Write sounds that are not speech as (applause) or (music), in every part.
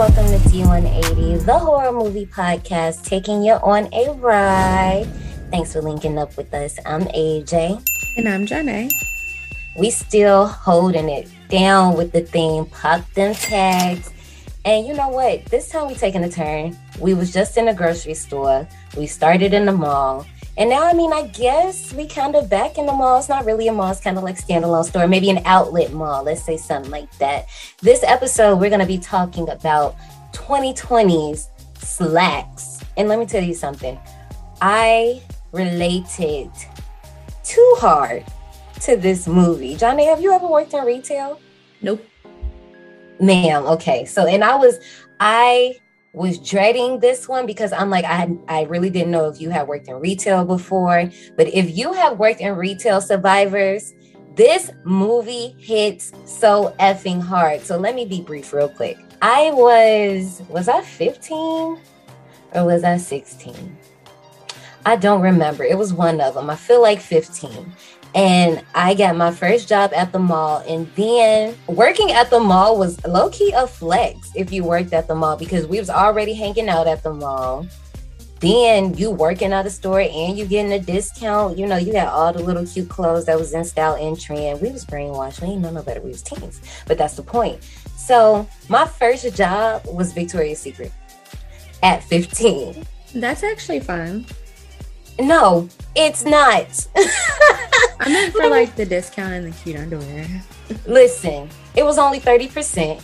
What up, survivors? Welcome to D180, the horror movie podcast, taking you on a ride. Thanks for linking up with us. I'm AJ. And I'm Janae. We still holding it down with the theme, pop them tags. And you know what? This time we taking a turn. We was just in a grocery store. We started in the mall. And now, I mean, I guess we kind of back in the mall. It's not really a mall. It's kind of like standalone store, maybe an outlet mall. Let's say something like that. This episode, we're going to be talking about 2020's Slaxx. And let me tell you something. I related too hard to this movie. Johnny, have you ever worked in retail? Nope. Ma'am, okay. So, and I was, I was dreading this one because I'm like, I I really didn't know if you had worked in retail before. But if you have worked in retail survivors, this movie hits so effing hard. So let me be brief real quick. I was, was I 15 or was I 16? I don't remember. It was one of them. I feel like 15. And I got my first job at the mall. And then working at the mall was low key a flex if you worked at the mall because we was already hanging out at the mall. Then you working at a store and you getting a discount. You know, you got all the little cute clothes that was in style and trend. We was brainwashed. We ain't know no better. We was teens. But that's the point. So my first job was Victoria's Secret at 15. That's actually fun. No, it's not. (laughs) I meant for (laughs) like the discount and the cute underwear. Listen, it was only 30%.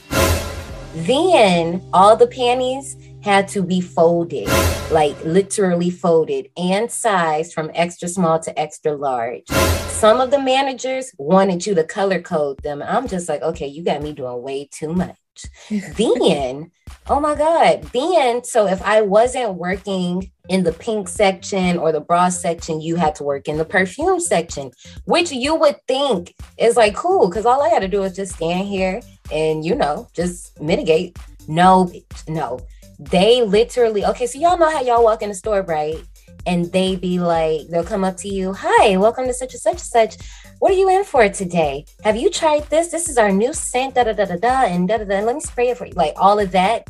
Then all the panties had to be folded, like literally folded and sized from extra small to extra large. Some of the managers wanted you to color code them. I'm just like, okay, you got me doing way too much. Then, oh my God, then, so if I wasn't working in the pink section or the bra section, you had to work in the perfume section, which you would think is like cool because all I had to do was just stand here and, you know, just mitigate. No, no. They literally, okay, so y'all know how y'all walk in the store, right? And they be like, they'll come up to you, hi, welcome to such and such and such. What are you in for today? Have you tried this? This is our new scent, da da da da da, and da da da. Let me spray it for you. Like all of that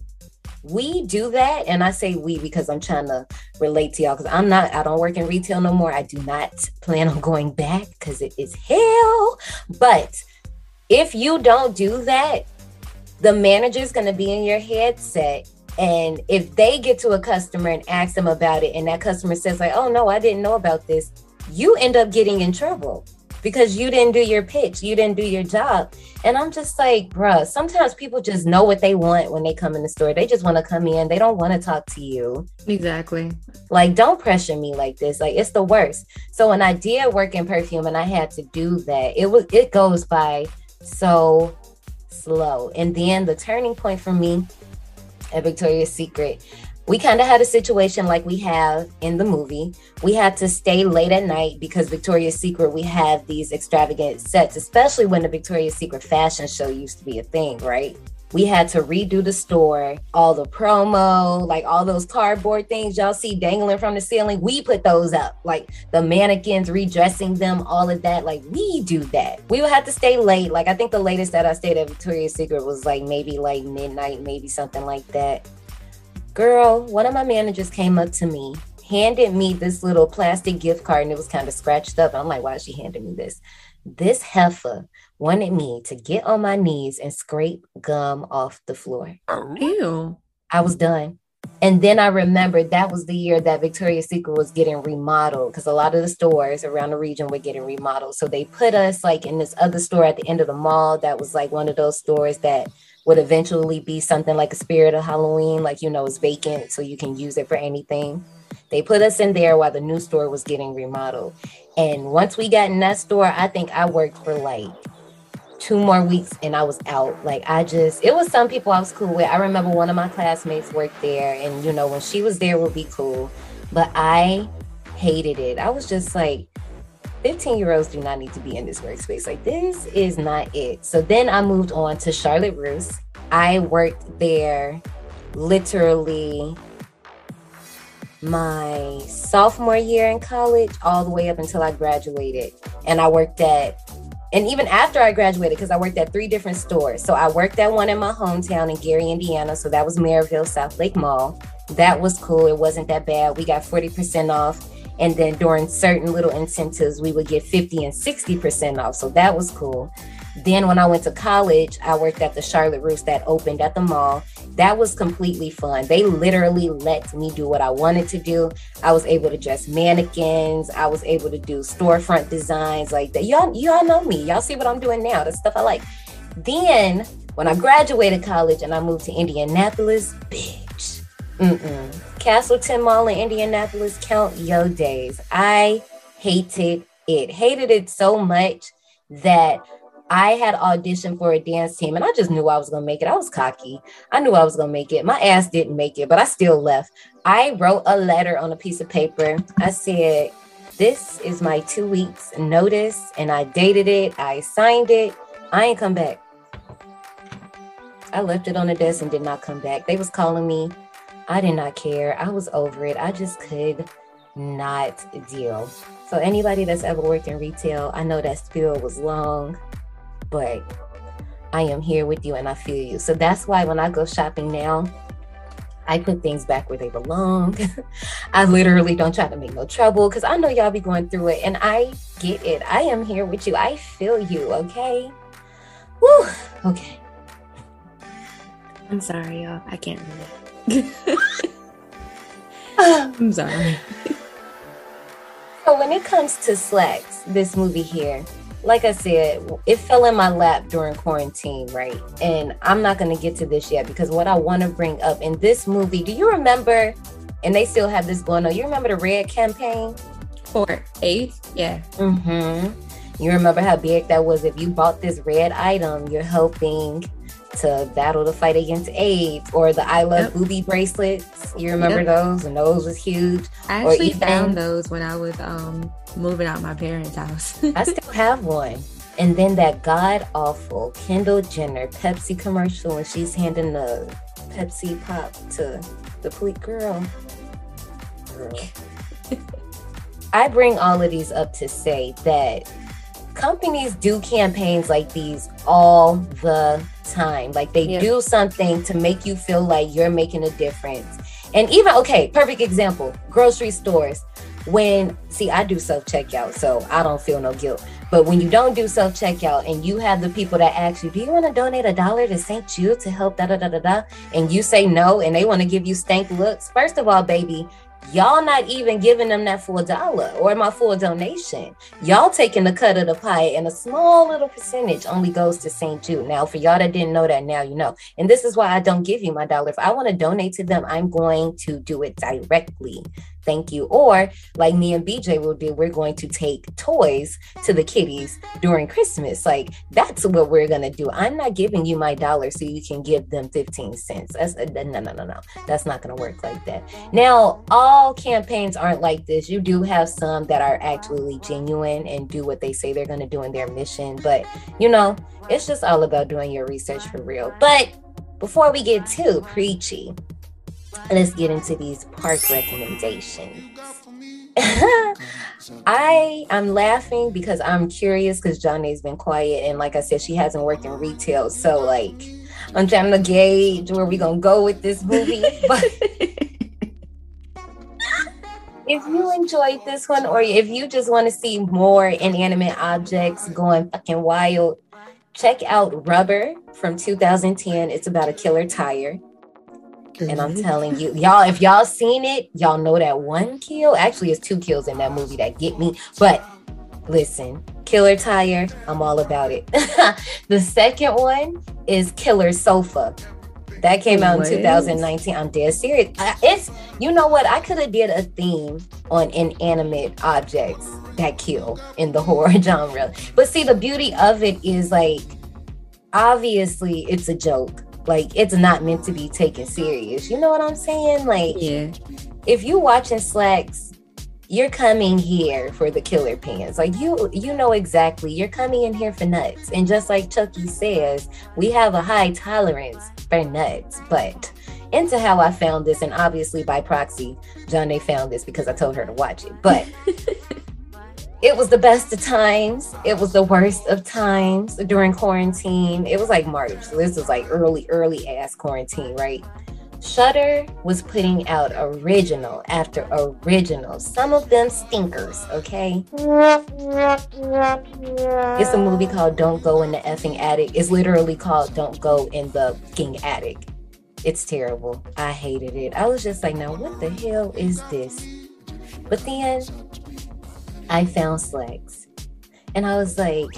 we do that and i say we because i'm trying to relate to y'all because i'm not i don't work in retail no more i do not plan on going back because it is hell but if you don't do that the manager's going to be in your headset and if they get to a customer and ask them about it and that customer says like oh no i didn't know about this you end up getting in trouble because you didn't do your pitch, you didn't do your job. And I'm just like, bruh, sometimes people just know what they want when they come in the store. They just want to come in, they don't want to talk to you. Exactly. Like, don't pressure me like this. Like, it's the worst. So when I did work in perfume and I had to do that, it was it goes by so slow. And then the turning point for me at Victoria's Secret we kind of had a situation like we have in the movie. We had to stay late at night because Victoria's Secret, we have these extravagant sets, especially when the Victoria's Secret fashion show used to be a thing, right? We had to redo the store, all the promo, like all those cardboard things y'all see dangling from the ceiling. We put those up, like the mannequins, redressing them, all of that. Like we do that. We would have to stay late. Like I think the latest that I stayed at Victoria's Secret was like maybe like midnight, maybe something like that Girl, one of my managers came up to me, handed me this little plastic gift card, and it was kind of scratched up. I'm like, why is she handing me this? This heifer wanted me to get on my knees and scrape gum off the floor. Oh, Ew. I was done. And then I remembered that was the year that Victoria's Secret was getting remodeled because a lot of the stores around the region were getting remodeled. So they put us like in this other store at the end of the mall that was like one of those stores that would eventually be something like a spirit of Halloween, like you know, it's vacant, so you can use it for anything. They put us in there while the new store was getting remodeled. And once we got in that store, I think I worked for like two more weeks and I was out. Like I just it was some people I was cool with. I remember one of my classmates worked there and you know when she was there would be cool. But I hated it. I was just like 15 year olds do not need to be in this workspace. Like, this is not it. So then I moved on to Charlotte Russe. I worked there literally my sophomore year in college, all the way up until I graduated. And I worked at and even after I graduated, because I worked at three different stores. So I worked at one in my hometown in Gary, Indiana. So that was Merrillville South Lake Mall. That was cool. It wasn't that bad. We got 40% off. And then during certain little incentives, we would get 50 and 60% off. So that was cool. Then when I went to college, I worked at the Charlotte Russe that opened at the mall. That was completely fun. They literally let me do what I wanted to do. I was able to dress mannequins. I was able to do storefront designs like that. Y'all, y'all know me. Y'all see what I'm doing now. The stuff I like. Then when I graduated college and I moved to Indianapolis, bitch. Mm-mm. Castleton Mall in Indianapolis, count your days. I hated it. Hated it so much that I had auditioned for a dance team and I just knew I was going to make it. I was cocky. I knew I was going to make it. My ass didn't make it, but I still left. I wrote a letter on a piece of paper. I said, This is my two weeks notice, and I dated it. I signed it. I ain't come back. I left it on the desk and did not come back. They was calling me. I did not care. I was over it. I just could not deal. So anybody that's ever worked in retail, I know that spiel was long but I am here with you and I feel you. So that's why when I go shopping now, I put things back where they belong. (laughs) I literally don't try to make no trouble because I know y'all be going through it and I get it. I am here with you. I feel you, okay? Woo, okay. I'm sorry, y'all. I can't really. (laughs) I'm sorry. So when it comes to Slaxx, this movie here, like I said, it fell in my lap during quarantine, right? And I'm not going to get to this yet because what I want to bring up in this movie, do you remember? And they still have this going on. You remember the Red campaign? For AIDS? Yeah. Mm-hmm. You remember how big that was? If you bought this red item, you're helping to battle the fight against AIDS or the I Love yep. Booby bracelets. You remember yep. those? And those was huge. I actually found those when I was um, moving out my parents' house. (laughs) I still have one. And then that god awful Kendall Jenner Pepsi commercial when she's handing the Pepsi pop to the police girl. Girl. (laughs) I bring all of these up to say that companies do campaigns like these all the time. Like they yeah. do something to make you feel like you're making a difference. And even, okay, perfect example grocery stores. When, see, I do self checkout, so I don't feel no guilt. But when you don't do self checkout and you have the people that ask you, do you want to donate a dollar to St. Jude to help da da da da da? And you say no, and they want to give you stank looks. First of all, baby, y'all not even giving them that full dollar or my full donation. Y'all taking the cut of the pie, and a small little percentage only goes to St. Jude. Now, for y'all that didn't know that, now you know. And this is why I don't give you my dollar. If I want to donate to them, I'm going to do it directly thank you. Or like me and BJ will do, we're going to take toys to the kiddies during Christmas. Like that's what we're gonna do. I'm not giving you my dollar so you can give them 15 cents. That's uh, no, no, no, no. That's not gonna work like that. Now, all campaigns aren't like this. You do have some that are actually genuine and do what they say they're gonna do in their mission. But you know, it's just all about doing your research for real. But before we get too preachy, let's get into these park recommendations. (laughs) I I'm laughing because I'm curious because Johnny's been quiet and like I said, she hasn't worked in retail. So like I'm trying to gauge where we gonna go with this movie. (laughs) But (laughs) if you enjoyed this one or if you just want to see more inanimate objects going fucking wild, check out Rubber from 2010. It's about a killer tire. And I'm mm-hmm. telling you, y'all, if y'all seen it, y'all know that one kill. Actually, it's two kills in that movie that get me. But listen, Killer Tire, I'm all about it. (laughs) the second one is Killer Sofa. That came out what? in 2019. I'm dead serious. It's you know what? I could have did a theme on inanimate objects that kill in the (laughs) horror genre. But see, the beauty of it is like obviously it's a joke like it's not meant to be taken serious. You know what I'm saying? Like, yeah. if you watching Slaxx, you're coming here for the killer pants. Like you, you know exactly. You're coming in here for nuts. And just like Chucky says, we have a high tolerance for nuts. But into how I found this, and obviously by proxy, Janae found this because I told her to watch it. But (laughs) it was the best of times. It was the worst of times during quarantine. It was like March. So this was like early, early ass quarantine, right? Shudder was putting out original after original. Some of them stinkers, okay? It's a movie called Don't Go in the Effing Attic. It's literally called Don't Go in the King Attic. It's terrible. I hated it. I was just like, now what the hell is this? But then I found Slaxx. And I was like,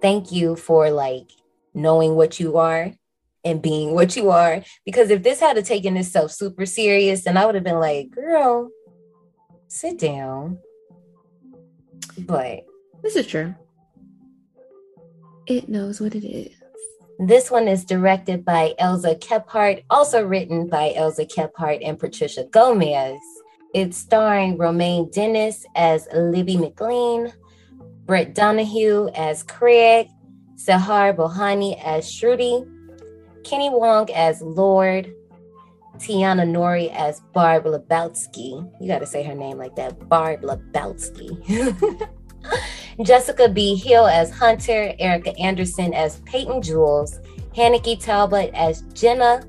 thank you for like knowing what you are and being what you are. Because if this had taken itself super serious, then I would have been like, girl, sit down. But this is true. It knows what it is. This one is directed by Elza Kephart, also written by Elza Kephart and Patricia Gomez. It's starring Romane Denis as Libby McLean, Brett Donahue as Craig, Sehar Bhojani as Shruti, Kenny Wong as Lord, Tianna Nori as Barb Lebowski. You got to say her name like that, Barb Lebowski. (laughs) Jessica B. Hill as Hunter, Erica Anderson as Peyton Jules, Hanneke Talbot as Jenna,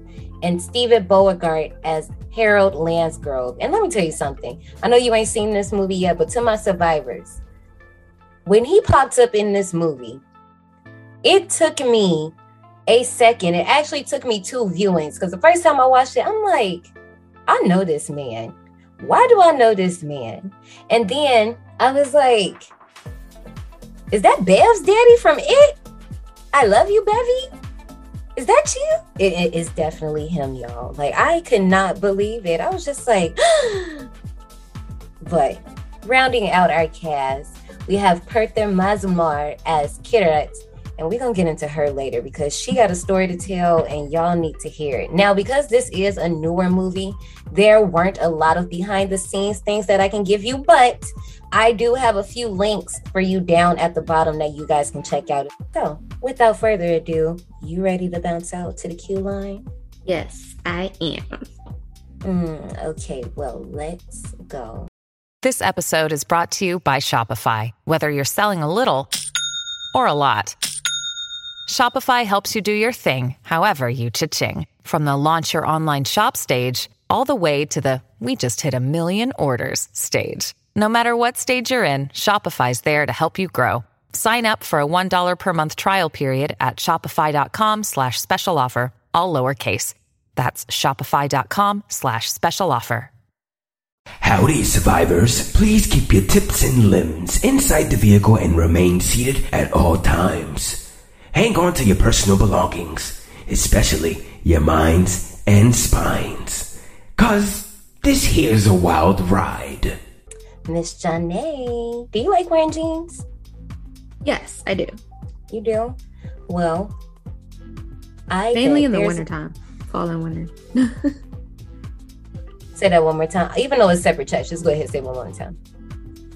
and Steven Beauregard as Harold Landsgrove. And let me tell you something. I know you ain't seen this movie yet, but to my survivors, when he popped up in this movie, it took me a second. It actually took me two viewings because the first time I watched it, I'm like, I know this man. Why do I know this man? And then I was like, is that Bev's daddy from It? I love you, Bevy is that you? It, it is definitely him, y'all. Like I could not believe it. I was just like, (gasps) but rounding out our cast, we have Pertha Mazumdar as Kirat, and we're gonna get into her later because she got a story to tell and y'all need to hear it. Now, because this is a newer movie, there weren't a lot of behind the scenes things that I can give you, but I do have a few links for you down at the bottom that you guys can check out. So, without further ado, you ready to bounce out to the queue line? Yes, I am. Mm, okay, well, let's go. This episode is brought to you by Shopify. Whether you're selling a little or a lot, Shopify helps you do your thing, however you cha-ching. From the launch your online shop stage, all the way to the we just hit a million orders stage. No matter what stage you're in, Shopify's there to help you grow. Sign up for a $1 per month trial period at shopify.com slash special offer, all lowercase. That's shopify.com slash special offer. Howdy, survivors. Please keep your tips and limbs inside the vehicle and remain seated at all times. Hang on to your personal belongings, especially your minds and spines. Cause this here's a wild ride. Miss Janae, do you like wearing jeans? Yes, I do. You do? Well, I mainly in the wintertime, fall and winter. (laughs) say that one more time. Even though it's separate checks, just go ahead and say one more time.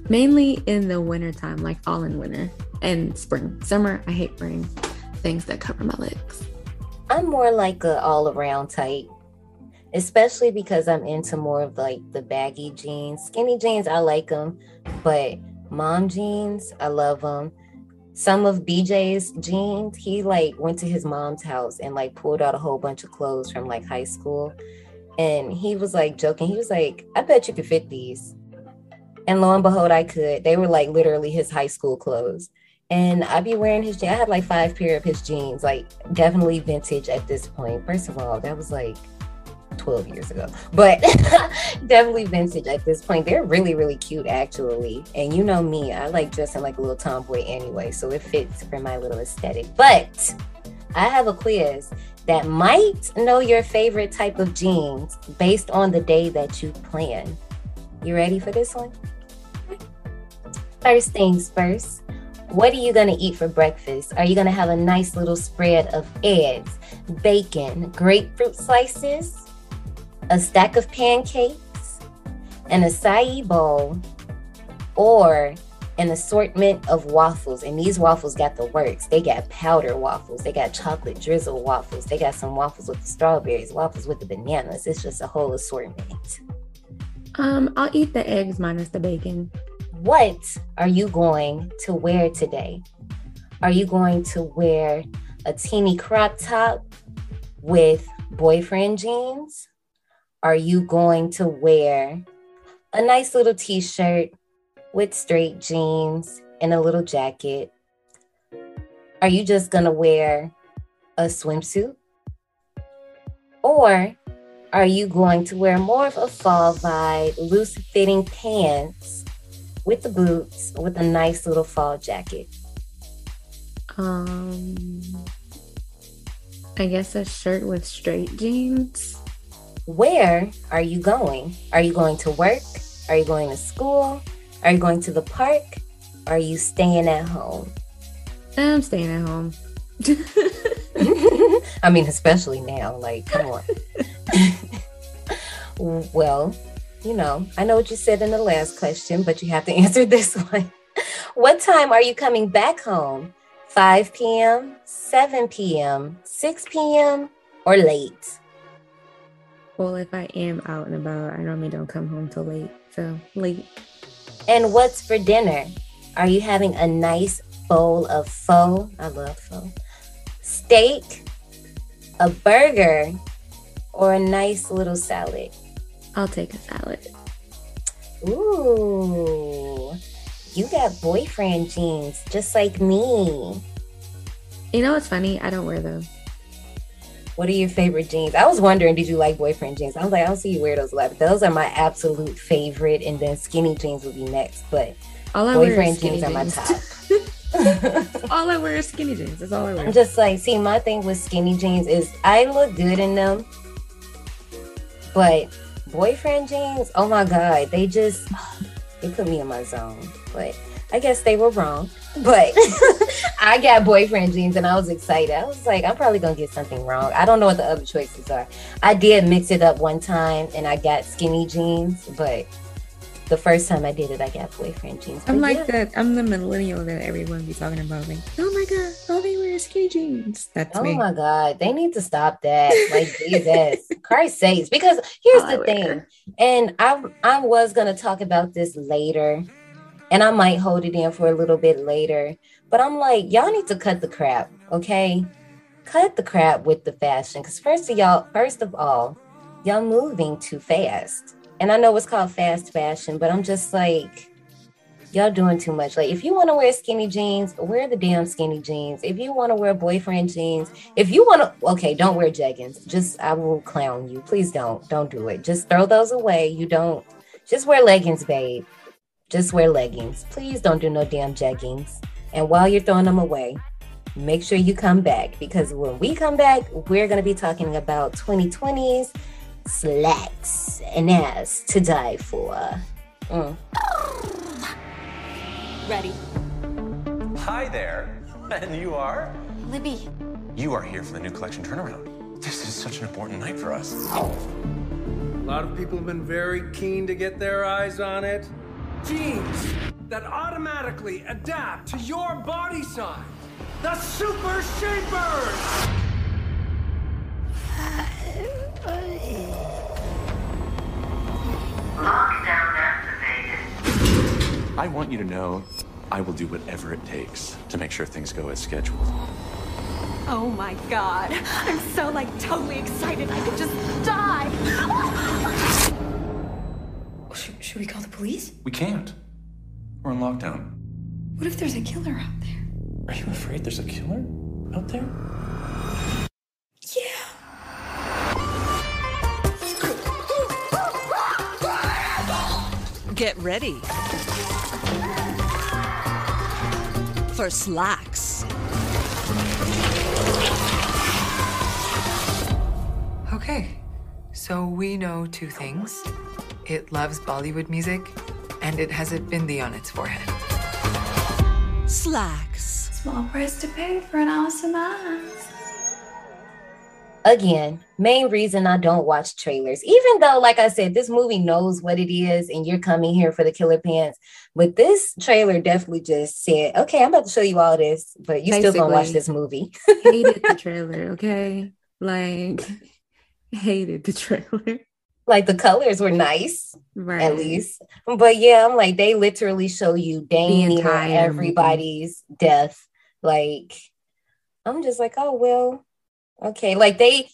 Mainly in the wintertime, like fall and winter and spring. Summer, I hate wearing things that cover my legs. I'm more like a all around type especially because I'm into more of like the baggy jeans. Skinny jeans, I like them, but mom jeans, I love them. Some of BJ's jeans, he like went to his mom's house and like pulled out a whole bunch of clothes from like high school. And he was like joking. He was like, I bet you could fit these. And lo and behold, I could. They were like literally his high school clothes. And I'd be wearing his jeans. I had like five pair of his jeans, like definitely vintage at this point. First of all, that was like 12 years ago, but (laughs) definitely vintage at this point. They're really, really cute, actually. And you know me, I like dressing like a little tomboy anyway, so it fits for my little aesthetic. But I have a quiz that might know your favorite type of jeans based on the day that you plan. You ready for this one? First things first, what are you going to eat for breakfast? Are you going to have a nice little spread of eggs, bacon, grapefruit slices, a stack of pancakes, an acai bowl, or an assortment of waffles. And these waffles got the works. They got powder waffles, they got chocolate drizzle waffles, they got some waffles with the strawberries, waffles with the bananas. It's just a whole assortment. Um, I'll eat the eggs minus the bacon. What are you going to wear today? Are you going to wear a teeny crop top with boyfriend jeans? Are you going to wear a nice little t shirt with straight jeans and a little jacket? Are you just going to wear a swimsuit? Or are you going to wear more of a fall vibe, loose fitting pants with the boots with a nice little fall jacket? Um, I guess a shirt with straight jeans. Where are you going? Are you going to work? Are you going to school? Are you going to the park? Are you staying at home? I'm staying at home. (laughs) I mean, especially now. Like, come on. (laughs) well, you know, I know what you said in the last question, but you have to (laughs) answer this one. what time are you coming back home? 5 p.m., 7 p.m., 6 p.m., or late? Well, if I am out and about, I normally don't come home till late. So late. And what's for dinner? Are you having a nice bowl of pho? I love pho. Steak, a burger, or a nice little salad? I'll take a salad. Ooh, you got boyfriend jeans just like me. You know what's funny? I don't wear those. What are your favorite jeans? I was wondering, did you like boyfriend jeans? I was like, I don't see you wear those a lot. But those are my absolute favorite, and then skinny jeans would be next. But All I boyfriend wear is jeans are my jeans. top. (laughs) all I wear is skinny jeans. That's all I wear. I'm just like, see, my thing with skinny jeans is I look good in them, but boyfriend jeans, oh my god, they just they put me in my zone. But I guess they were wrong. (laughs) But I got boyfriend jeans and I was excited. I was like, I'm probably gonna get something wrong. I don't know what the other choices are. I did mix it up one time and I got skinny jeans, but the first time I did it, I got boyfriend jeans. I'm But like yeah. that. I'm the millennial that everyone be talking about. Like, oh my god, all they wear is skinny jeans. That's Oh me. my God, they need to stop that. Like Jesus, (laughs) Christ sakes. Because here's All I the thing, wear. and I I was gonna talk about this later, and I might hold it in for a little bit later. But I'm like, y'all need to cut the crap, okay? Cut the crap with the fashion. Because first of y'all, first of all, y'all moving too fast. And I know it's called fast fashion, but I'm just like, y'all doing too much. Like, if you want to wear skinny jeans, wear the damn skinny jeans. If you want to wear boyfriend jeans, if you want to, okay, don't wear jeggings. Just, I will clown you. Please don't. Don't do it. Just throw those away. You don't, just wear leggings, babe. Just wear leggings. Please don't do no damn jeggings. And while you're throwing them away, make sure you come back because when we come back, we're going to be talking about 2020s Slaxx and ass to die for. Mm. Ready. Hi there. (laughs) And you are? Libby. You are here for the new collection turnaround. This is such an important night for us. A lot of people have been very keen to get their eyes on it. Jeans that automatically adapt to your body size. The Super Shapers! I want you to know I will do whatever it takes to make sure things go as scheduled. Oh my god. I'm so like totally excited. I could just die. Oh, should, should we call the police? We can't. We're in lockdown. What if there's a killer out there? Are you afraid there's a killer out there? Get ready for Slaxx. Okay, so we know two things. It loves Bollywood music, and it has a bindi on its forehead. Slaxx. Small price to pay for an awesome ass. Again, main reason I don't watch trailers, even though, like I said, this movie knows what it is and you're coming here for the killer pants. But this trailer definitely just said, okay, I'm about to show you all this, but you still gonna watch this movie. hated the (laughs) trailer, okay? Like hated the trailer. Like the colors were nice, Right. at least. But yeah, I'm like they literally show you near entire movie. everybody's death. Like I'm just like, oh well, okay. Like they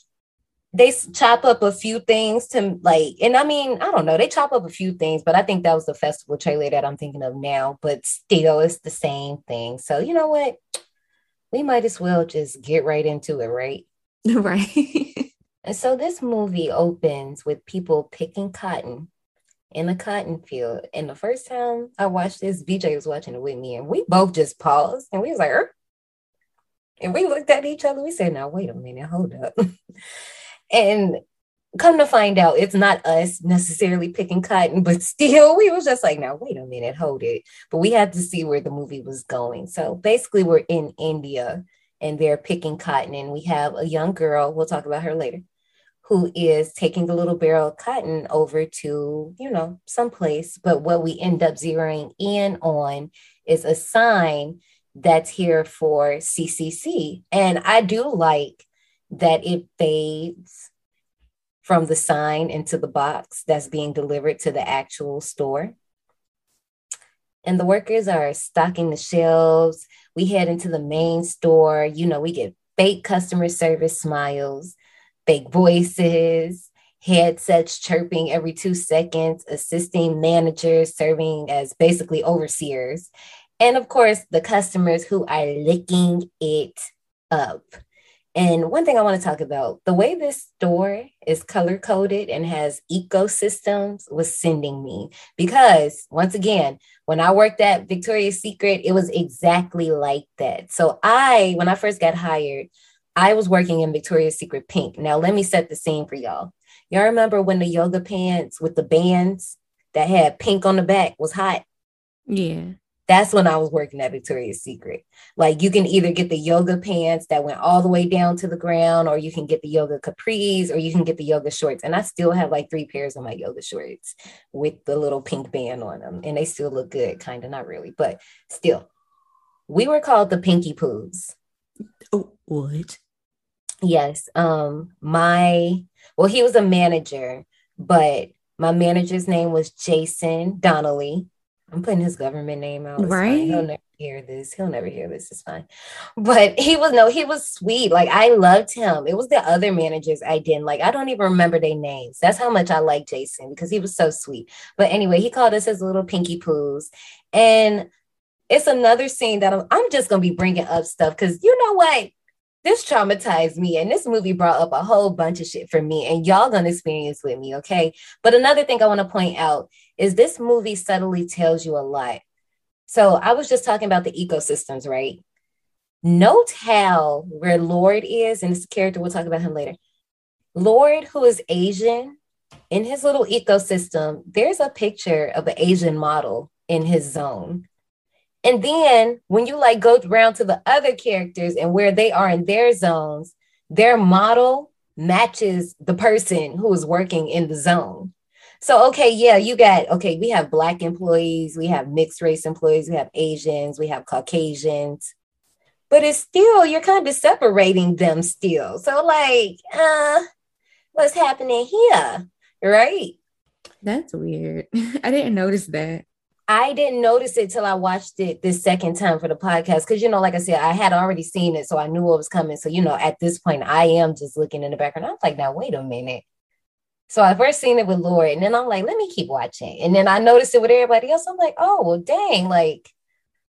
they chop up a few things to like, and I mean, I don't know, they chop up a few things, but I think that was the festival trailer that I'm thinking of now. But still, it's the same thing. So you know what? We might as well just get right into it, right? (laughs) right. And so this movie opens with people picking cotton in a cotton field. And the first time I watched this, BJ was watching it with me, and we both just paused and we was like, "Er?" And we looked at each other. We said, "Now wait a minute, hold up." (laughs) and come to find out, it's not us necessarily picking cotton, but (laughs) still, we was just like, "Now wait a minute, hold it." But we had to see where the movie was going. So basically, we're in India and they're picking cotton, and we have a young girl. We'll talk about her later who is taking the little barrel of cotton over to, you know, someplace. But what we end up zeroing in on is a sign that's here for CCC. And I do like that it fades from the sign into the box that's being delivered to the actual store. And the workers are stocking the shelves. We head into the main store. You know, we get fake customer service smiles fake voices, headsets chirping every two seconds, assisting managers serving as basically overseers, and of course, the customers who are licking it up. And one thing I want to talk about the way this store is color coded and has ecosystems was sending me because, once again, when I worked at Victoria's Secret, it was exactly like that. So, I, when I first got hired, I was working in Victoria's Secret Pink. Now, let me set the scene for y'all. Y'all remember when the yoga pants with the bands that had pink on the back was hot? Yeah. That's when I was working at Victoria's Secret. Like, you can either get the yoga pants that went all the way down to the ground, or you can get the yoga capris, or you can get the yoga shorts. And I still have like three pairs of my yoga shorts with the little pink band on them. And they still look good, kind of, not really, but still. We were called the Pinky Poos. Oh, what? Yes. Um, my well, he was a manager, but my manager's name was Jason Donnelly. I'm putting his government name out. It's fine. Right. He'll never hear this. He'll never hear this. It's fine. But he was no, he was sweet. Like I loved him. It was the other managers I didn't like. I don't even remember their names. That's how much I like Jason because he was so sweet. But anyway, he called us his little pinky poos. And it's another scene that I'm, I'm just gonna be bringing up stuff because you know what? This traumatized me, and this movie brought up a whole bunch of shit for me, and y'all gonna experience with me, okay? But another thing I want to point out is this movie subtly tells you a lot. So I was just talking about the ecosystems, right? Note how where Lord is, and this character we'll talk about him later. Lord, who is Asian, in his little ecosystem, there's a picture of an Asian model in his zone. And then when you like go around to the other characters and where they are in their zones, their model matches the person who is working in the zone. So, okay, yeah, you got, okay, we have Black employees, we have mixed race employees, we have Asians, we have Caucasians, but it's still, you're kind of separating them still. So, like, uh, what's happening here? Right? That's weird. (laughs) I didn't notice that. I didn't notice it till I watched it this second time for the podcast. Cause you know, like I said, I had already seen it, so I knew what was coming. So, you know, at this point, I am just looking in the background. I'm like, now wait a minute. So I first seen it with Lord, and then I'm like, let me keep watching. And then I noticed it with everybody else. I'm like, oh well, dang, like,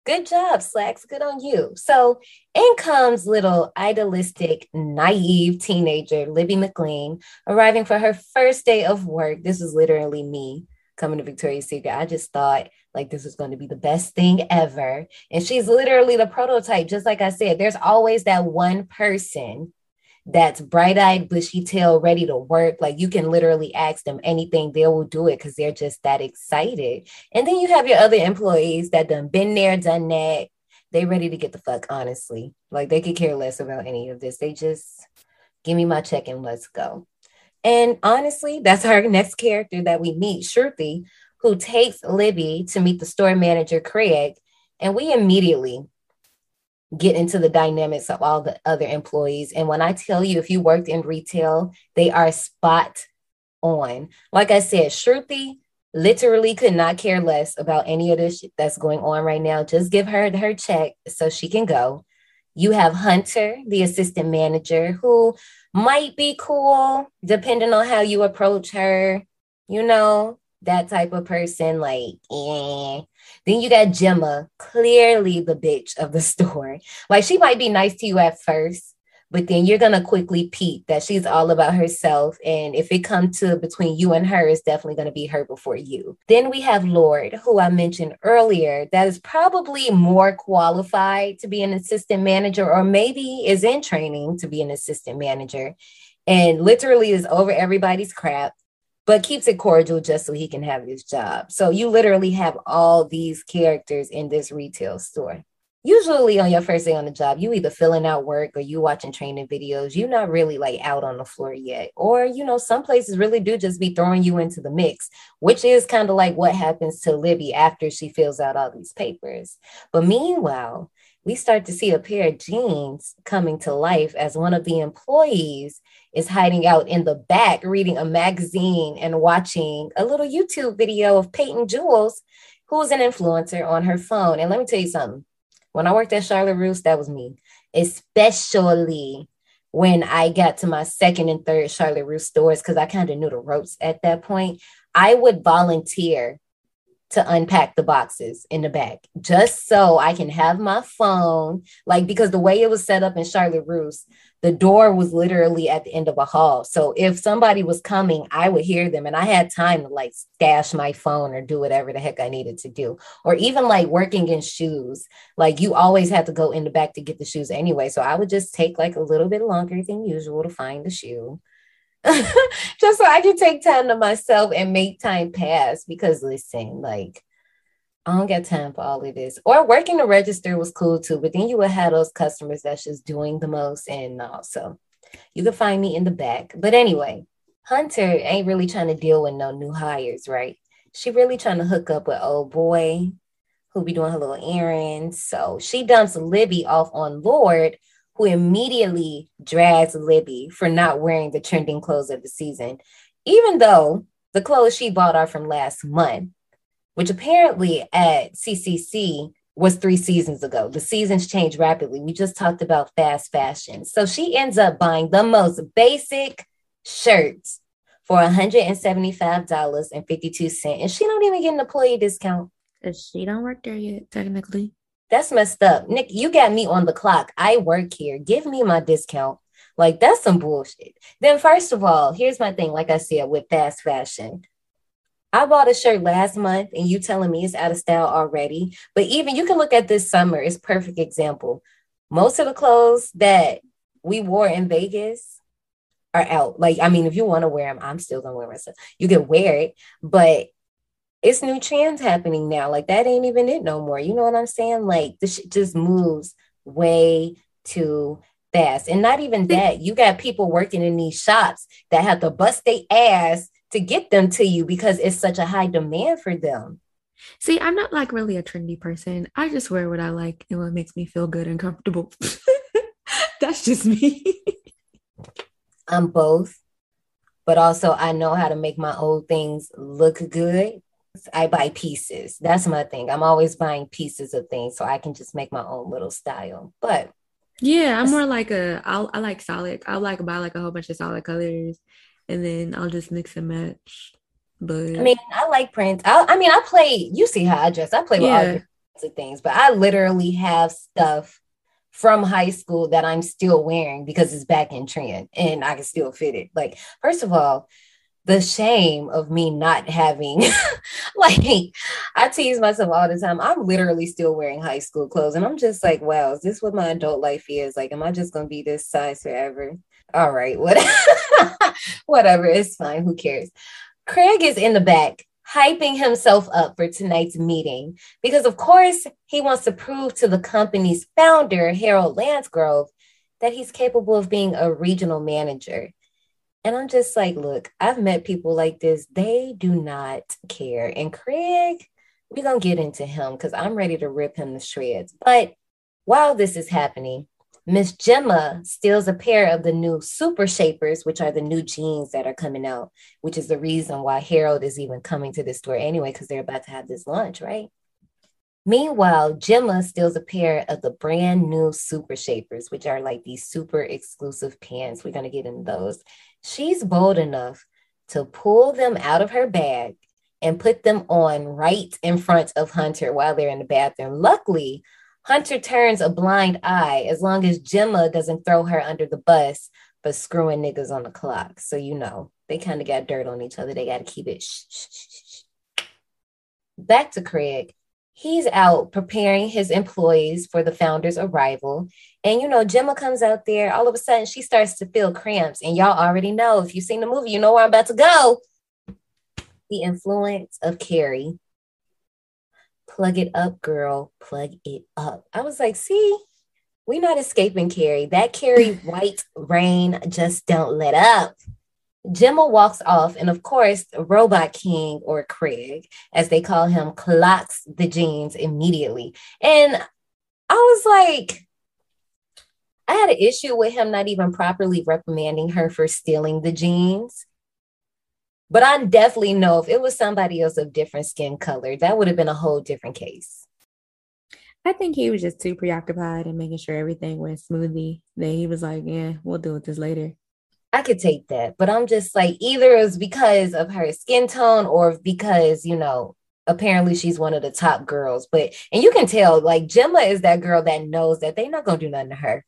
good job, Slaxx. Good on you. So in comes little idealistic, naive teenager, Libby McLean, arriving for her first day of work. This is literally me coming to Victoria's Secret. I just thought like this was going to be the best thing ever. And she's literally the prototype. Just like I said, there's always that one person that's bright eyed, bushy tail, ready to work. Like you can literally ask them anything, they will do it because they're just that excited. And then you have your other employees that done been there, done that. They ready to get the fuck, honestly. Like they could care less about any of this. They just give me my check and let's go. And honestly, that's our next character that we meet, Shruti, who takes Libby to meet the store manager, Craig. And we immediately get into the dynamics of all the other employees. And when I tell you, if you worked in retail, they are spot on. Like I said, Shruti literally could not care less about any of this that's going on right now. Just give her her check so she can go. You have Hunter, the assistant manager, who might be cool depending on how you approach her. You know, that type of person, like, eh. Then you got Jemma, clearly the bitch of the (laughs) store. Like, she might be nice to you at first, but then you're gonna quickly peep that she's all about herself. And if it comes to between you and her, it's definitely gonna be her before you. Then we have Lord, who I mentioned earlier, that is probably more qualified to be an assistant manager, or maybe is in training to be an assistant manager, and literally is over everybody's crap but keeps it cordial just so he can have his job. So you literally have all these characters in this retail store. Usually on your first day on the job, you either filling out work or you watching training videos. You're not really like out on the floor yet. Or, you know, some places really do just be throwing you into the mix, which is kind of like what happens to Libby after she fills out all these papers. But meanwhile, we start to see a pair of jeans coming to life as one of the employees is hiding out in the back reading a magazine and watching a little YouTube video of Peyton Jules, who's an influencer on her phone. And let me tell you something. When I worked at Charlotte Russe, that was me, especially when I got to my second and third Charlotte Russe stores, because I kind of knew the ropes at that point. I would volunteer to unpack the boxes in the back just so I can have my phone. Like, because the way it was set up in Charlotte Russe, the door was literally at the end of a hall. So if somebody was coming, I would hear them and I had time to like stash my phone or do whatever the heck I needed to do. Or even like working in shoes, like you always had to go in the back to get the shoes anyway. So I would just take like a little bit longer than usual to find the shoe. (laughs) just so I can take time to myself and make time pass because listen, like I don't got time for all of this. Or working the register was cool too, but then you would have those customers that's just doing the most. And also, you can find me in the back. But anyway, Hunter ain't really trying to deal with no new hires, right? She really trying to hook up with old boy who be doing her little errands. So she dumps Libby off on Lord, who immediately drags Libby for not wearing the trending clothes of the season, even though the clothes she bought are from last month which apparently at CCC was three seasons ago. The seasons change rapidly. We just talked about fast fashion. So she ends up buying the most basic shirts for $175.52. And she don't even get an employee discount. Because she don't work there yet, technically. That's messed up. Nick, you got me on the clock. I work here. Give me my discount. Like, that's some bullshit. Then, first of all, here's my thing, like I said, with fast fashion. I bought a shirt last month and you telling me it's out of style already. But even you can look at this summer, it's perfect example. Most of the clothes that we wore in Vegas are out. Like, I mean, if you want to wear them, I'm still gonna wear myself. You can wear it, but it's new trends happening now. Like that ain't even it no more. You know what I'm saying? Like this shit just moves way too fast. And not even that, you got people working in these shops that have to bust their ass to get them to you because it's such a high demand for them. See, I'm not like really a trendy person. I just wear what I like and what makes me feel good and comfortable. (laughs) That's just me. (laughs) I'm both, but also I know how to make my old things look good. I buy pieces. That's my thing. I'm always buying pieces of things so I can just make my own little style. But yeah, I'm more like a I'll, I like solid. I like buy like a whole bunch of solid colors and then I'll just mix and match. But I mean, I like prints. I, I mean, I play. You see how I dress? I play with yeah. all kinds of things, but I literally have stuff from high school that I'm still wearing because it's back in trend and I can still fit it. Like, first of all, the shame of me not having (laughs) like I tease myself all the time. I'm literally still wearing high school clothes and I'm just like, wow, is this what my adult life is? Like, am I just gonna be this size forever? All right, whatever, (laughs) whatever, it's fine. Who cares? Craig is in the back, hyping himself up for tonight's meeting because, of course, he wants to prove to the company's founder, Harold Landsgrove, that he's capable of being a regional manager. And I'm just like, look, I've met people like this. They do not care. And Craig, we're going to get into him because I'm ready to rip him to shreds. But while this is happening, Miss Jemma steals a pair of the new super shapers, which are the new jeans that are coming out, which is the reason why Harold is even coming to this store anyway, because they're about to have this lunch, right? Meanwhile, Jemma steals a pair of the brand new super shapers, which are like these super exclusive pants. We're going to get into those. She's bold enough to pull them out of her bag and put them on right in front of Hunter while they're in the bathroom. Luckily, Hunter turns a blind eye as long as Jemma doesn't throw her under the bus for screwing niggas on the clock. So, you know, they kind of got dirt on each other. They got to keep it shh, shh, shh, Back to Craig. He's out preparing his employees for the founder's arrival. And, you know, Jemma comes out there. All of a sudden, she starts to feel cramps. And y'all already know if you've seen the movie, you know where I'm about to go. The influence of Carrie plug it up, girl, plug it up. I was like, see, we're not escaping Carrie. That Carrie (laughs) White rain just don't let up. Jemma walks off, and of course, Robot King or Craig, as they call him, clocks the jeans immediately. And I was like, I had an issue with him not even properly reprimanding her for stealing the jeans. But I definitely know if it was somebody else of different skin color, that would have been a whole different case. I think he was just too preoccupied and making sure everything went smoothly that he was like, yeah, we'll deal with this later. I could take that, but I'm just like, either it was because of her skin tone or because, you know, apparently she's one of the top girls. But, and you can tell, like, Jemma is that girl that knows that they're not going to do nothing to her.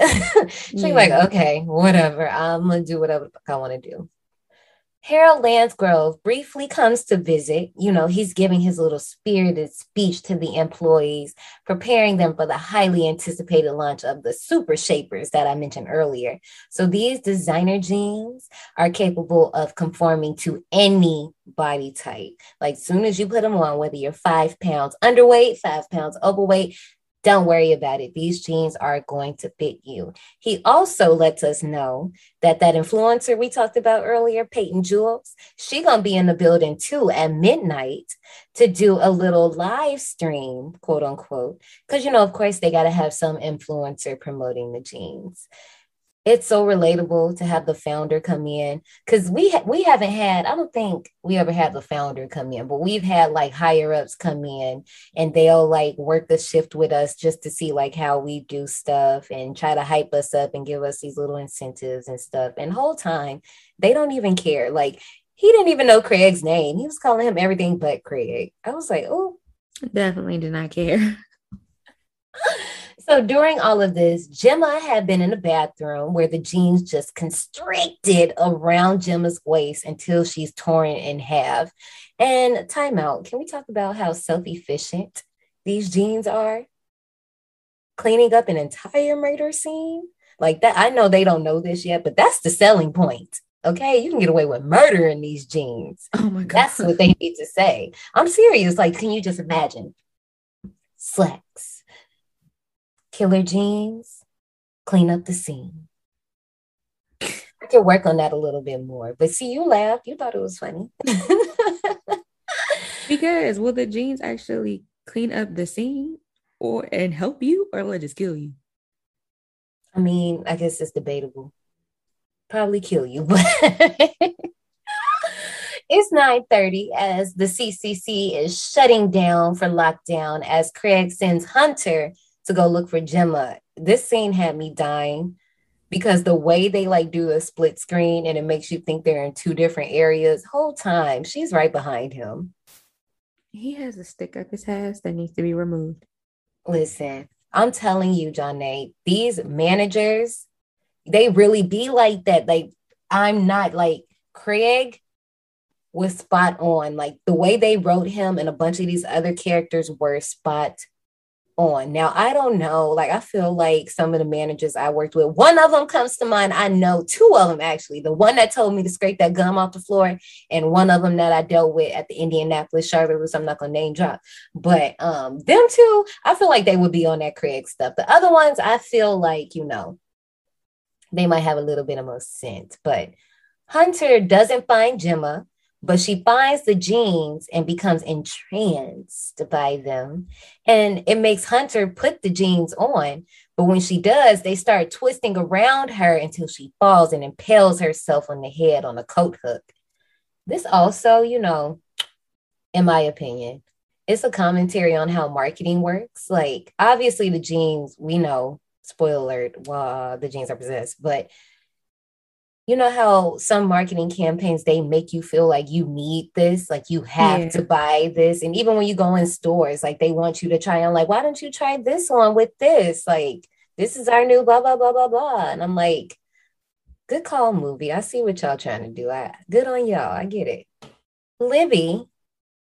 (laughs) She's yeah. like, okay, whatever. I'm going to do whatever I want to do. Harold Landsgrove briefly comes to visit. You know, he's giving his little spirited speech to the employees, preparing them for the highly anticipated launch of the super shapers that I mentioned earlier. So these designer jeans are capable of conforming to any body type. Like soon as you put them on, whether you're five pounds underweight, five pounds overweight, don't worry about it. These jeans are going to fit you. He also lets us know that that influencer we talked about earlier, Peyton Jules, she gonna be in the building too at midnight to do a little live stream, quote unquote, because you know, of course, they got to have some influencer promoting the jeans it's so relatable to have the founder come in because we ha- we haven't had I don't think we ever had the founder come in, but we've had like higher ups come in and they'll like work the shift with us just to see like how we do stuff and try to hype us up and give us these little incentives and stuff. And whole time they don't even care. Like he didn't even know Craig's name. He was calling him everything but Craig. I was like, oh, definitely did not care. (laughs) So during all of this, Jemma had been in the bathroom where the jeans just constricted around Jemma's waist until she's torn in half. And timeout. Can we talk about how self-efficient these jeans are? Cleaning up an entire murder scene like that. I know they don't know this yet, but that's the selling point. Okay, you can get away with murder in these jeans. Oh my god, that's what they need to say. I'm serious. Like, can you just imagine slacks? Killer jeans, clean up the scene. I can work on that a little bit more. But see, you laughed. You thought it was funny. (laughs) because will the jeans actually clean up the scene or and help you or will it just kill you? I mean, I guess it's debatable. Probably kill you, (laughs) but it's 9:30 as the CCC is shutting down for lockdown as Craig sends Hunter to go look for Jemma. This scene had me dying because the way they like do a split screen and it makes you think they're in two different areas whole time she's right behind him. He has a stick up his ass that needs to be removed. Listen i'm telling you Janae these managers they really be like that. Like i'm not like craig was spot on. Like the way they wrote him and a bunch of these other characters were spot on. Now, I don't know. Like, I feel like some of the managers I worked with, one of them comes to mind. I know two of them actually. The one that told me to scrape that gum off the floor, and one of them that I dealt with at the Indianapolis Charlotte, I'm not gonna name drop. But um, them two, I feel like they would be on that Craig stuff. The other ones, I feel like you know, they might have a little bit of more sense. But Hunter doesn't find Jemma but she finds the jeans and becomes entranced by them. And it makes Hunter put the jeans on. But when she does, they start twisting around her until she falls and impales herself on the head on a coat hook. This also, you know, in my opinion, it's a commentary on how marketing works. Like, obviously, the jeans, we know, spoiler alert, well, the jeans are possessed, but you know how some marketing campaigns they make you feel like you need this like you have yeah. to buy this and even when you go in stores like they want you to try on like why don't you try this one with this? Like this is our new blah blah blah blah blah. And i'm like good call movie. I see what y'all trying to do. I, good on y'all. I get it. Libby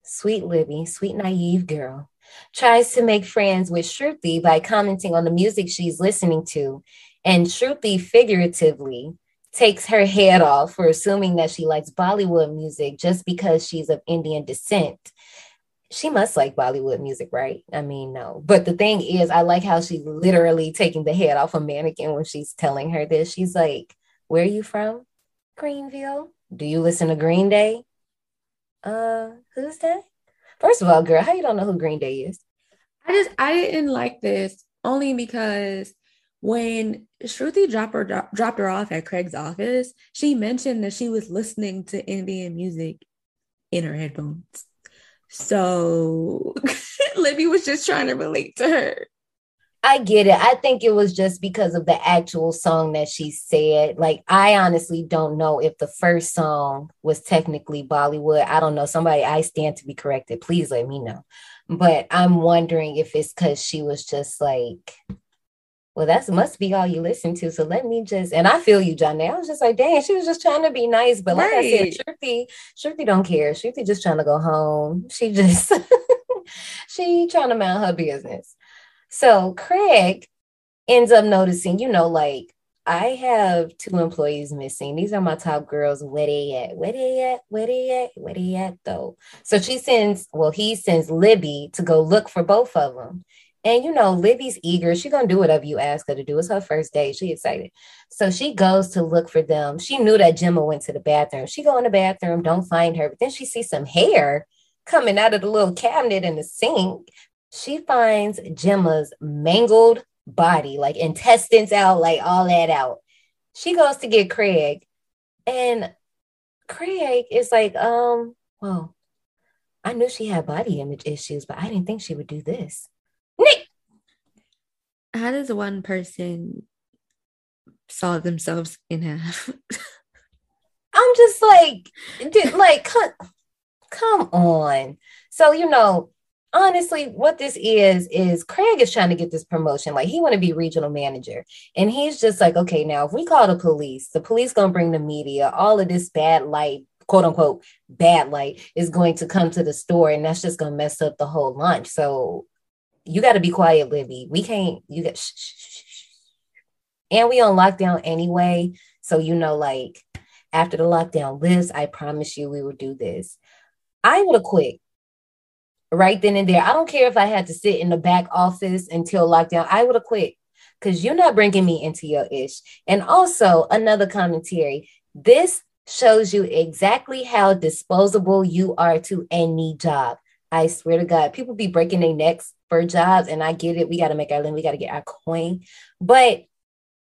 sweet libby sweet naive girl tries to make friends with shruti by commenting on the music she's listening to and shruti figuratively takes her head off for assuming that she likes Bollywood music just because she's of Indian descent. She must like Bollywood music, right? I mean, no. But the thing is, I like how she's literally taking the head off a mannequin when she's telling her this. She's like, Where are you from? Greenville. Do you listen to Green Day? Uh, who's that? First of all, girl, how you don't know who Green Day is? I just I didn't like this only because when Shruti dropped her dropped her off at Craig's office, she mentioned that she was listening to Indian music in her headphones. So (laughs) Libby was just trying to relate to her. I get it. I think it was just because of the actual song that she said. Like, I honestly don't know if the first song was technically Bollywood. I don't know. Somebody, I stand to be corrected. Please let me know. But I'm wondering if it's because she was just like, well, that's must be all you listen to. So let me just and I feel you, Janae. I was just like, dang, she was just trying to be nice. But like right. I said, Shruti, Shruti don't care. Shruti just trying to go home. She just (laughs) she trying to mind her business. So Craig ends up noticing, you know, like I have two employees missing. These are my top girls. Where they at? Where they at? Where they at? Where they at though? So she sends, well, he sends Libby to go look for both of them. And you know, Libby's eager. She's gonna do whatever you ask her to do. It's her first day. She excited. So she goes to look for them. She knew that Jemma went to the bathroom. She go in the bathroom, don't find her, but then she sees some hair coming out of the little cabinet in the sink. She finds Jemma's mangled body, like intestines out, like all that out. She goes to get Craig, and Craig is like, um, well, I knew she had body image issues, but I didn't think she would do this. How does one person saw themselves in half? (laughs) I'm just like, dude, like, come, come on. So you know, honestly, what this is is Craig is trying to get this promotion. Like he want to be regional manager, and he's just like, okay, now if we call the police, the police gonna bring the media. All of this bad light, quote unquote, bad light is going to come to the store, and that's just gonna mess up the whole lunch. So you got to be quiet, Libby. We can't, you got, shh, shh, shh, and we on lockdown anyway. So, you know, like after the lockdown lifts, I promise you we will do this. I would have quit right then and there. I don't care if I had to sit in the back office until lockdown. I would have quit because you're not bringing me into your ish. And also, another commentary this shows you exactly how disposable you are to any job. I swear to God, people be breaking their necks for jobs, and I get it. We got to make our living, we got to get our coin. But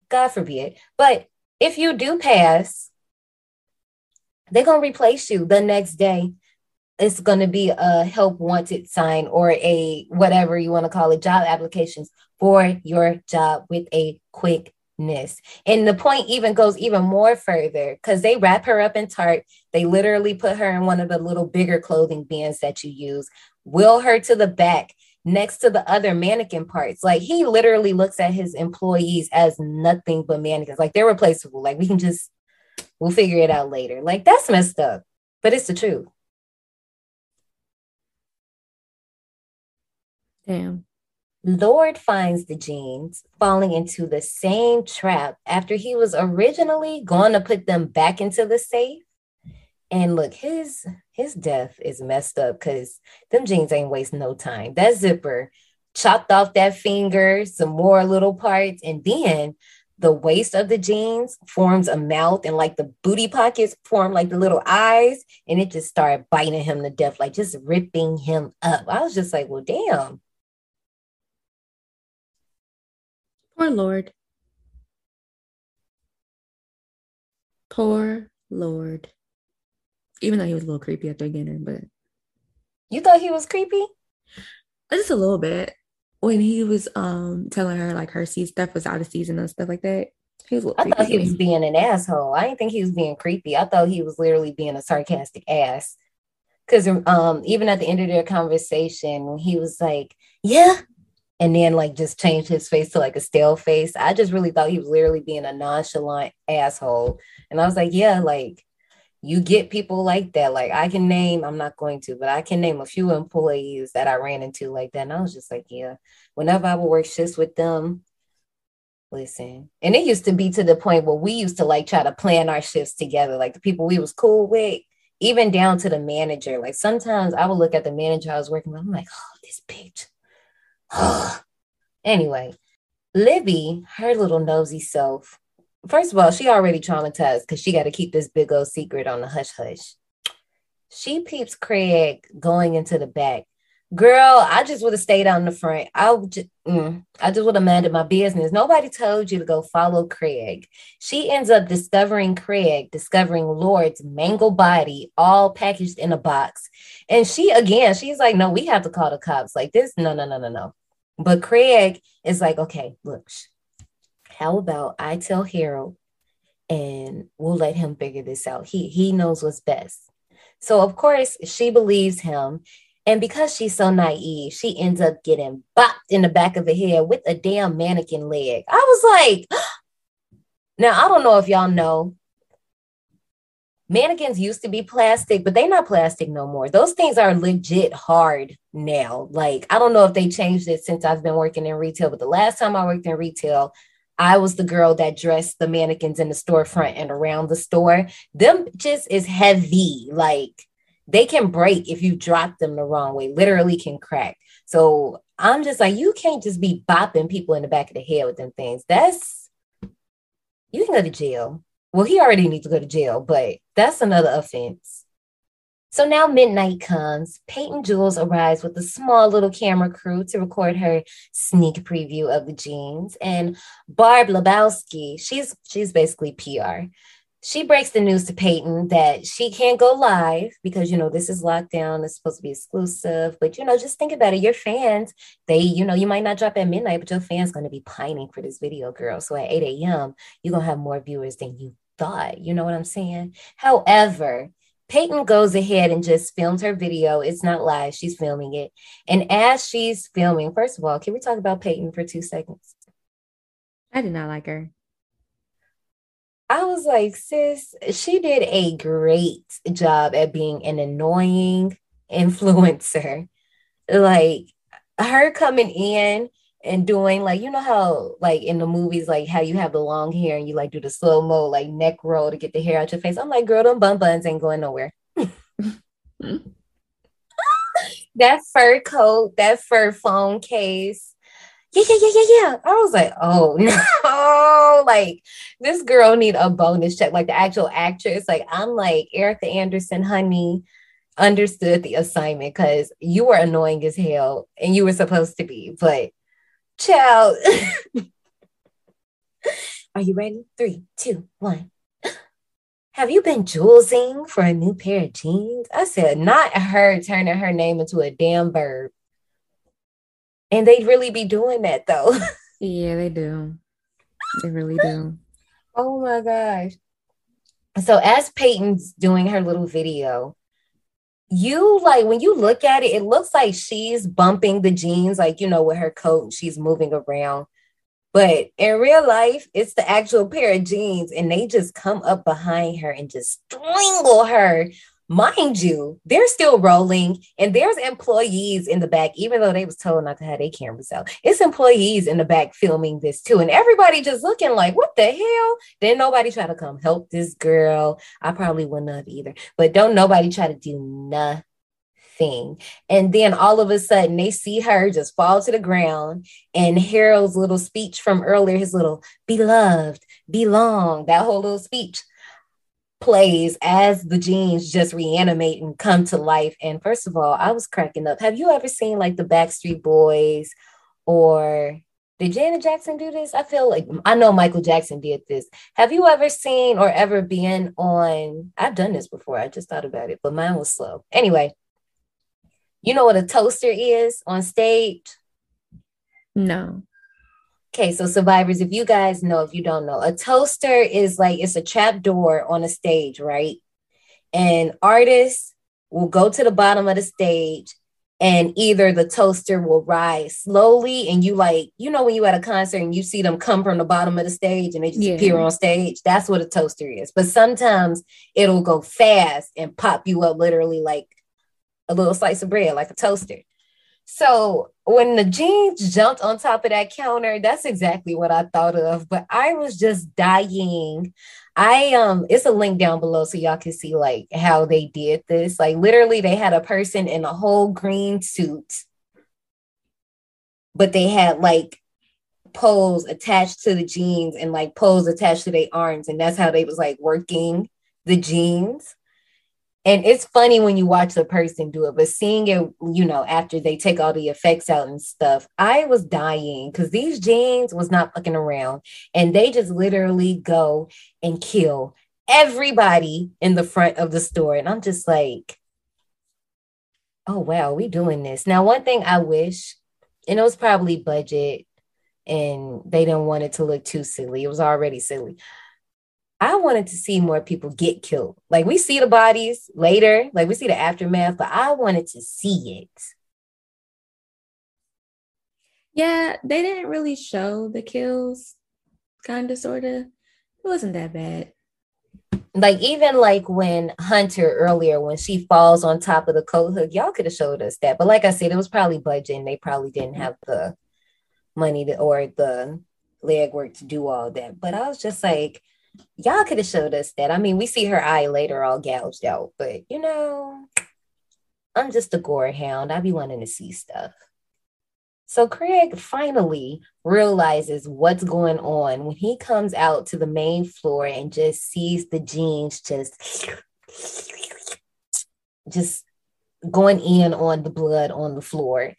God forbid. But if you do pass, they're gonna replace you the next day. It's gonna be a help wanted sign or a whatever you want to call it, job applications for your job with a quick and the point even goes even more further because they wrap her up in tart. They literally put her in one of the little bigger clothing bins that you use, wheel her to the back next to the other mannequin parts. Like he literally looks at his employees as nothing but mannequins. Like they're replaceable. Like we can just, we'll figure it out later. Like that's messed up, but it's the truth. Damn. Lord finds the jeans falling into the same trap after he was originally going to put them back into the safe. And look, his his death is messed up because them jeans ain't waste no time. That zipper chopped off that finger, some more little parts, and then the waist of the jeans forms a mouth and like the booty pockets form like the little eyes and it just started biting him to death like just ripping him up i was just like well damn Poor Lord. Poor Lord. Even though he was a little creepy at the beginning, but You thought he was creepy? just a little bit. When he was um telling her like her seed stuff was out of season and stuff like that. He was a little I thought he was being an asshole. I didn't think he was being creepy. I thought he was literally being a sarcastic ass. Because um, even at the end of their conversation, he was like, "Yeah," and then like just changed his face to like a stale face. I just really thought he was literally being a nonchalant asshole, and I was like, "Yeah, like you get people like that. Like I can name, I'm not going to, but I can name a few employees that I ran into like that, and I was just like, yeah. Whenever I would work shifts with them, Listen, and it used to be to the point where we used to like try to plan our shifts together, like the people we was cool with, even down to the manager. Like sometimes I would look at the manager I was working with, I'm like, oh, this bitch. (sighs) anyway, Libby, her little nosy self. First of all, she already traumatized because she got to keep this big old secret on the hush hush. She peeps Craig going into the back. Girl, I just would have stayed in the front. I would just, mm, I just would have minded my business. Nobody told you to go follow Craig. She ends up discovering Craig, discovering Lord's mangled body, all packaged in a box. And she again, she's like, "No, we have to call the cops." Like this, no, no, no, no, no. But Craig is like, "Okay, look, how about I tell Harold, and we'll let him figure this out. He he knows what's best." So of course she believes him. And because she's so naive, she ends up getting bopped in the back of the head with a damn mannequin leg. I was like, (gasps) now I don't know if y'all know. Mannequins used to be plastic, but they're not plastic no more. Those things are legit hard now. Like, I don't know if they changed it since I've been working in retail, but the last time I worked in retail, I was the girl that dressed the mannequins in the storefront and around the store. Them just is heavy. Like, they can break if you drop them the wrong way, literally can crack. So I'm just like, you can't just be bopping people in the back of the head with them things. That's you can go to jail. Well, he already needs to go to jail, but that's another offense. So now midnight comes. Peyton Jules arrives with a small little camera crew to record her sneak preview of the jeans. And Barb Lebowski, she's she's basically PR she breaks the news to Peyton that she can't go live because you know this is lockdown. It's supposed to be exclusive, but you know, just think about it. Your fans, they, you know, you might not drop at midnight, but your fans gonna be pining for this video, girl. So at 8 a.m., you're gonna have more viewers than you thought. You know what I'm saying? However, Peyton goes ahead and just films her video. It's not live, she's filming it. And as she's filming, first of all, can we talk about Peyton for two seconds? I did not like her. I was like, sis, she did a great job at being an annoying (laughs) influencer. Like her coming in and doing like, you know how like in the movies, like how you have the long hair and you like do the slow mo like neck roll to get the hair out your face. I'm like, girl, them bun buns ain't going nowhere. (laughs) that fur coat, that fur phone case. Yeah, yeah, yeah, yeah, yeah. I was like, oh (laughs) no, like this girl need a bonus check. Like the actual actress, like I'm like Erica Anderson, honey, understood the assignment because you were annoying as hell and you were supposed to be, but child. (laughs) Are you ready? Three, two, one. Have you been Julesing for a new pair of jeans? I said, not her turning her name into a damn verb. And they'd really be doing that though. (laughs) Yeah, they do. They really do. Oh my gosh. So as Peyton's doing her little video, you like when you look at it, it looks like she's bumping the jeans, like you know, with her coat, she's moving around. But in real life, it's the actual pair of jeans, and they just come up behind her and just strangle her. Mind you, they're still rolling, and there's employees in the back, even though they was told not to have their cameras out. It's employees in the back filming this too, and everybody just looking like, "What the hell?" Then nobody try to come help this girl. I probably wouldn't have either, but don't nobody try to do nothing. And then all of a sudden, they see her just fall to the ground, and Harold's little speech from earlier, his little "beloved," belong, that whole little speech plays as the jeans just reanimate and come to life. And first of all, I was cracking up. Have you ever seen like the Backstreet Boys or Did Janet Jackson do this? I feel like I know Michael Jackson did this. Have you ever seen or ever been on? I've done this before. I just thought about it, but mine was slow. Anyway, you know what a toaster is on stage? No. Okay, so survivors, if you guys know, if you don't know, a toaster is like it's a trap door on a stage, right? And artists will go to the bottom of the stage and either the toaster will rise slowly and you like you know when you at a concert and you see them come from the bottom of the stage and they just yeah. appear on stage that's what a toaster is but sometimes it'll go fast and pop you up literally like a little slice of bread like a toaster so when the jeans jumped on top of that counter that's exactly what i thought of but i was just dying I um it's a link down below so y'all can see like how they did this. Like literally they had a person in a whole green suit, but they had like poles attached to the jeans and like poles attached to their arms, and that's how they was like working the jeans. And it's funny when you watch the person do it, but seeing it, you know, after they take all the effects out and stuff, I was dying because these jeans was not fucking around. And they just literally go and kill everybody in the front of the store. And I'm just like, oh wow, we doing this. Now, one thing I wish, and it was probably budget and they didn't want it to look too silly. It was already silly. I wanted to see more people get killed. Like we see the bodies later, like we see the aftermath, but I wanted to see it. Yeah, they didn't really show the kills, kind of, sort of. It wasn't that bad. Like even like when Hunter earlier, when she falls on top of the coat hook, y'all could have showed us that. But like I said, it was probably budget, and they probably didn't have the money to, or the legwork to do all that. But I was just like, y'all could have showed us that. I mean, we see her eye later all gouged out, but you know, I'm just a gore hound. I be wanting to see stuff. So Craig finally realizes what's going on when he comes out to the main floor and just sees the jeans just just going in on the blood on the floor.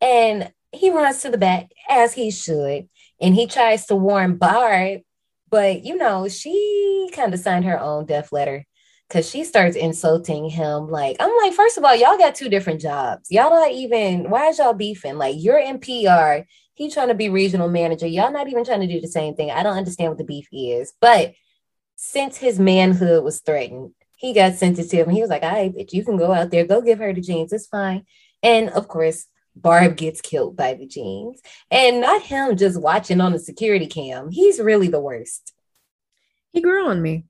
And he runs to the back as he should. And he tries to warn Barb but you know, she kind of signed her own death letter because she starts insulting him. Like, I'm like, first of all, y'all got two different jobs. Y'all not even, why is y'all beefing? Like, you're in PR, he trying to be regional manager. Y'all not even trying to do the same thing. I don't understand what the beef is. But since his manhood was threatened, he got sensitive and he was like, right, bitch, you can go out there, go give her the jeans. It's fine. And of course, Barb gets killed by the jeans. And not him just watching on the security cam. He's really the worst. He grew on me.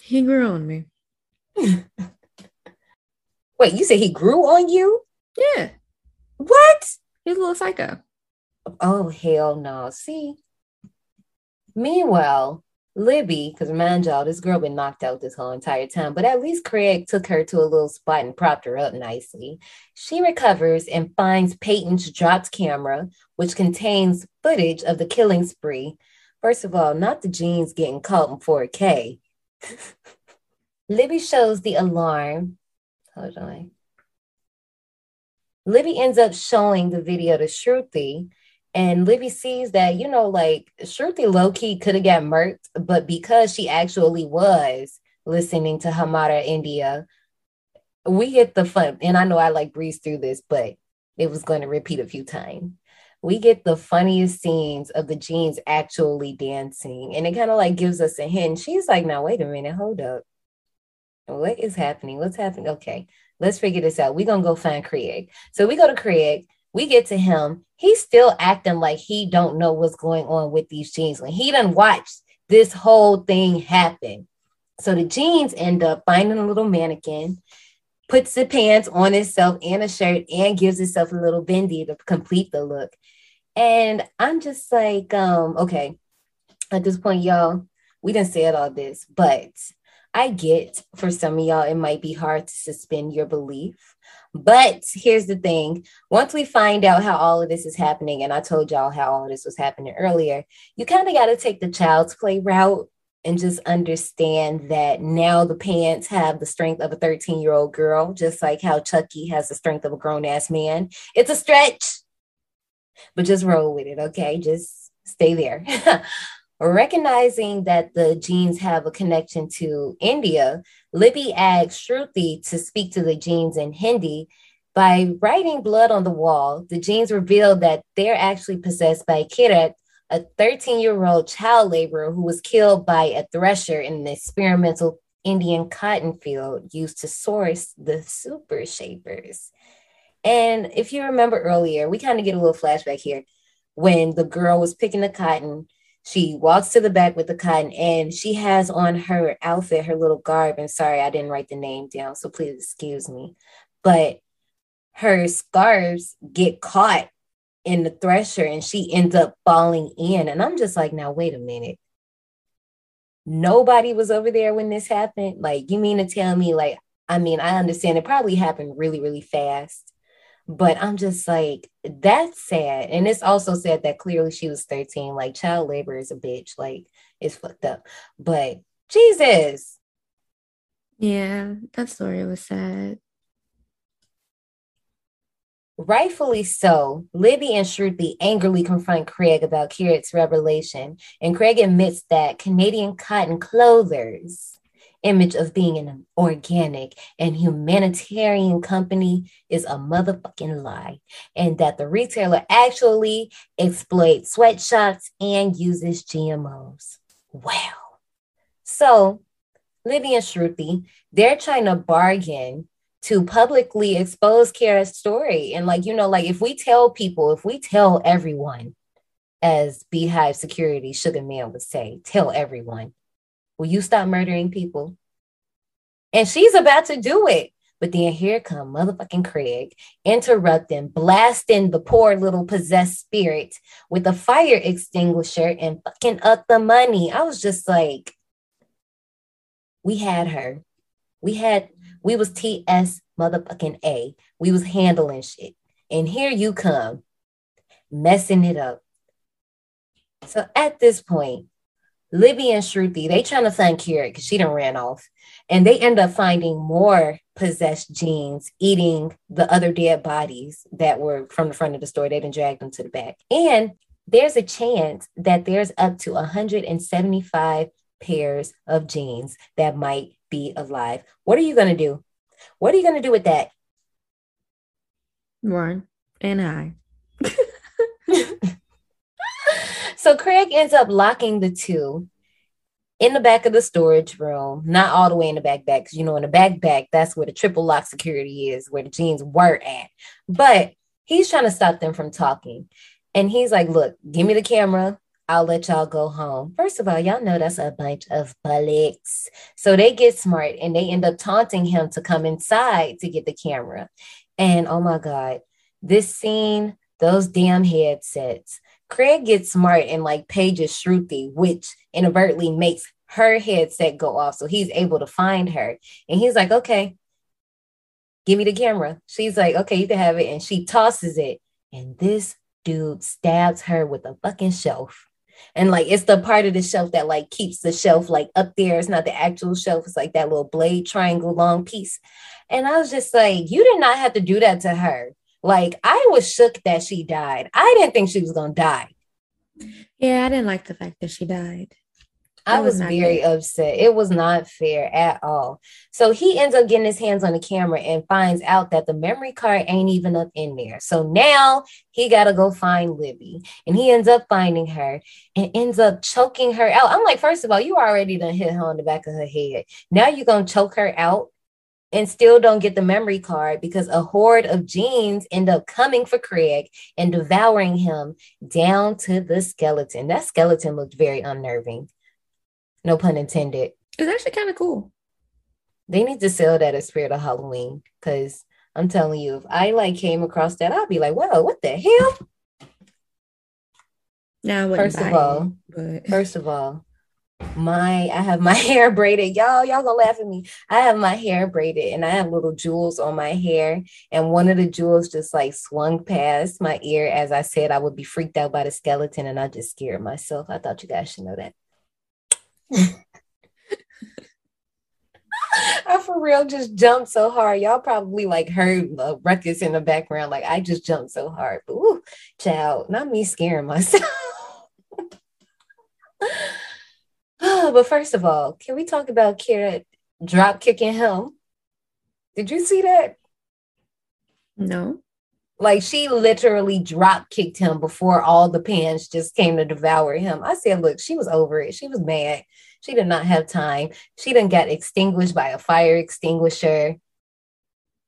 He grew on me. (laughs) Wait, you say he grew on you? Yeah. What? He's a little psycho. Oh, hell no. See? Meanwhile, Libby, because mind y'all, this girl been knocked out this whole entire time, but at least Craig took her to a little spot and propped her up nicely. She recovers and finds Peyton's dropped camera, which contains footage of the killing spree. First of all, not the jeans getting caught in 4K. (laughs) Libby shows the alarm. Hold on. Libby ends up showing the video to Shruti, and Libby sees that, you know, like Shruti low key could have got murked, but because she actually was listening to Hamada India, we get the fun. And I know I like breeze through this, but it was going to repeat a few times. We get the funniest scenes of the jeans actually dancing, and it kind of like gives us a hint. She's like, now, wait a minute, hold up. What is happening? What's happening? Okay, let's figure this out. We're gonna go find Craig. So we go to Craig we get to him he's still acting like he don't know what's going on with these jeans when he done watched this whole thing happen. So the jeans end up finding a little mannequin puts the pants on itself and a shirt and gives itself a little bindi to complete the look. And i'm just like um okay at this point y'all we didn't say it all this but i get for some of y'all it might be hard to suspend your belief but here's the thing once we find out how all of this is happening, and I told y'all how all of this was happening earlier, you kind of got to take the child's play route and just understand that now the pants have the strength of a 13 year old girl, just like how Chucky has the strength of a grown ass man. It's a stretch, but just roll with it, okay? Just stay there. (laughs) Recognizing that the jeans have a connection to India, Libby asks Shruti to speak to the jeans in Hindi. By writing blood on the wall, the jeans reveal that they're actually possessed by Kirat, a 13 year old child laborer who was killed by a thresher in an experimental Indian cotton field used to source the super shapers. And if you remember earlier, we kind of get a little flashback here when the girl was picking the cotton she walks to the back with the cotton and she has on her outfit, her little garb. And sorry, I didn't write the name down, so please excuse me. But her scarves get caught in the thresher and she ends up falling in. And I'm just like, now, wait a minute. Nobody was over there when this happened. Like, you mean to tell me, like, I mean, I understand it probably happened really, really fast but I'm just like, that's sad. And it's also sad that clearly she was 13. Like, child labor is a bitch. Like, it's fucked up. But Jesus. Yeah, that story was sad. Rightfully so, Libby and Shruti angrily confront Craig about Kirat's revelation, and Craig admits that Canadian Cotton Clothiers image of being an organic and humanitarian company is a motherfucking lie, and that the retailer actually exploits sweatshops and uses GMOs. Wow. So, Libby and Shruti, they're trying to bargain to publicly expose Kara's story. And, like, you know, like if we tell people, if we tell everyone, as Beehive Security Sugar Man would say, tell everyone Will you stop murdering people? And she's about to do it. But then here come motherfucking Craig interrupting, blasting the poor little possessed spirit with a fire extinguisher and fucking up the money. I was just like, we had her. We had, we was TS motherfucking A. We was handling shit. And here you come, messing it up. So at this point, Libby and Shruti, they trying to find Kira because she done ran off. And they end up finding more possessed jeans eating the other dead bodies that were from the front of the store. They didn't drag them to the back. And there's a chance that there's up to 175 pairs of jeans that might be alive. What are you going to do? What are you going to do with that? Run and hide. (laughs) So Craig ends up locking the two in the back of the storage room, not all the way in the back back, you know, in the back back, that's where the triple lock security is, where the jeans were at. But he's trying to stop them from talking. And he's like, look, give me the camera. I'll let y'all go home. First of all, y'all know that's a bunch of bullocks. So they get smart and they end up taunting him to come inside to get the camera. And oh my God, this scene, those damn headsets. Craig gets smart and like pages Shruti, which inadvertently makes her headset go off. So he's able to find her. And he's like, okay, give me the camera. She's like, okay, you can have it. And she tosses it. And this dude stabs her with a fucking shelf. And like it's the part of the shelf that like keeps the shelf like up there. It's not the actual shelf, it's like that little blade triangle long piece. And I was just like, you did not have to do that to her. Like I was shook that she died. I didn't think she was gonna die. Yeah, I didn't like the fact that she died. I was, was very fair. upset. It was not fair at all. So he ends up getting his hands on the camera and finds out that the memory card ain't even up in there. So now he got to go find Libby. And he ends up finding her and ends up choking her out. I'm like, first of all, you already done hit her on the back of her head. Now you're going to choke her out and still don't get the memory card because a horde of jeans end up coming for Craig and devouring him down to the skeleton. That skeleton looked very unnerving. No pun intended. It's actually kind of cool. They need to sell that as Spirit of Halloween because I'm telling you, if I like came across that, I'd be like, "Whoa, what the hell?" Now, first of all, it, but... first of all, my I have my (laughs) hair braided. Y'all, y'all gonna laugh at me. I have my hair braided and I have little jewels on my hair. And one of the jewels just like swung past my ear as I said I would be freaked out by the skeleton and I just scared myself. I thought you guys should know that. I for real just jumped so hard. Y'all probably like heard the ruckus in the background. Like I just jumped so hard. But ooh, child, not me scaring myself. (laughs) Oh, but first of all, can we talk about Kira drop kicking him? Did you see that? No. Like she literally drop kicked him before all the pans just came to devour him. I said, look, she was over it. She was mad. She did not have time. She didn't get extinguished by a fire extinguisher.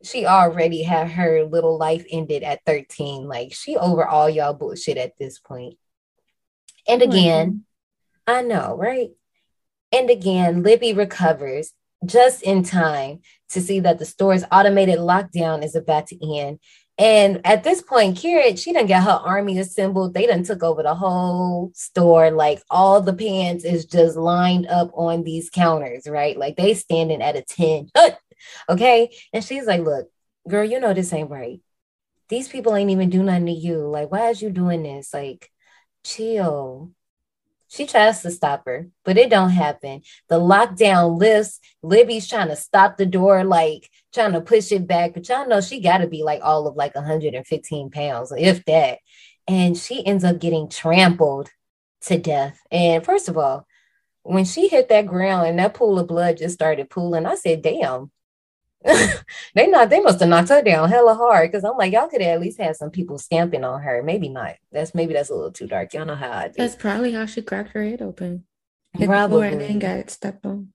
She already had her little life ended at 13. Like she over all y'all bullshit at this point. And again, I know, right? And again, Libby recovers just in time to see that the store's automated lockdown is about to end and at this point, Kira, she didn't get her army assembled. They done took over the whole store. Like all the pants is just lined up on these counters, right? Like they standing at a 10. (laughs) okay. And she's like, look, girl, you know this ain't right. These people ain't even do nothing to you. Like, why is you doing this? Like, chill. She tries to stop her, but it don't happen. The lockdown lifts. Libby's trying to stop the door, like trying to push it back. But y'all know she got to be like all of like 115 pounds, if that. And she ends up getting trampled to death. And first of all, when she hit that ground and that pool of blood just started pooling, I said, damn, (laughs) they not they must have knocked her down hella hard because I'm like y'all could at least have some people stamping on her. Maybe not. That's maybe that's a little too dark. Y'all know how I do. That's probably how she cracked her head open. Probably and then got stepped on.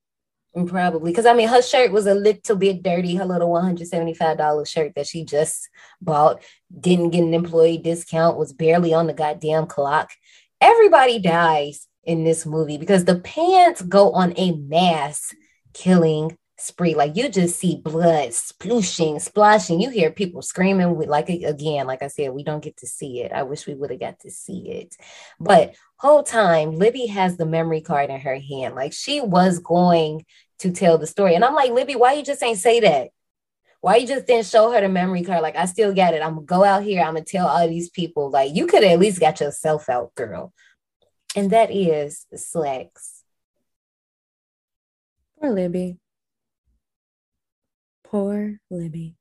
Probably because I mean her shirt was a little bit dirty. Her little one hundred seventy five dollar shirt that she just bought didn't get an employee discount. Was barely on the goddamn clock. Everybody dies in this movie because the pants go on a mass killing spree. Like you just see blood splooshing, splashing. You hear people screaming. With like again, like I said, we don't get to see it. I wish we would have got to see it. But whole time, Libby has the memory card in her hand. Like she was going to tell the story. And I'm like, Libby, why you just ain't say that? Why you just didn't show her the memory card? Like, I still got it. I'm gonna go out here. I'm gonna tell all these people. Like, you could at least got yourself out, girl. And that is Slaxx. Poor Libby. Poor Libby.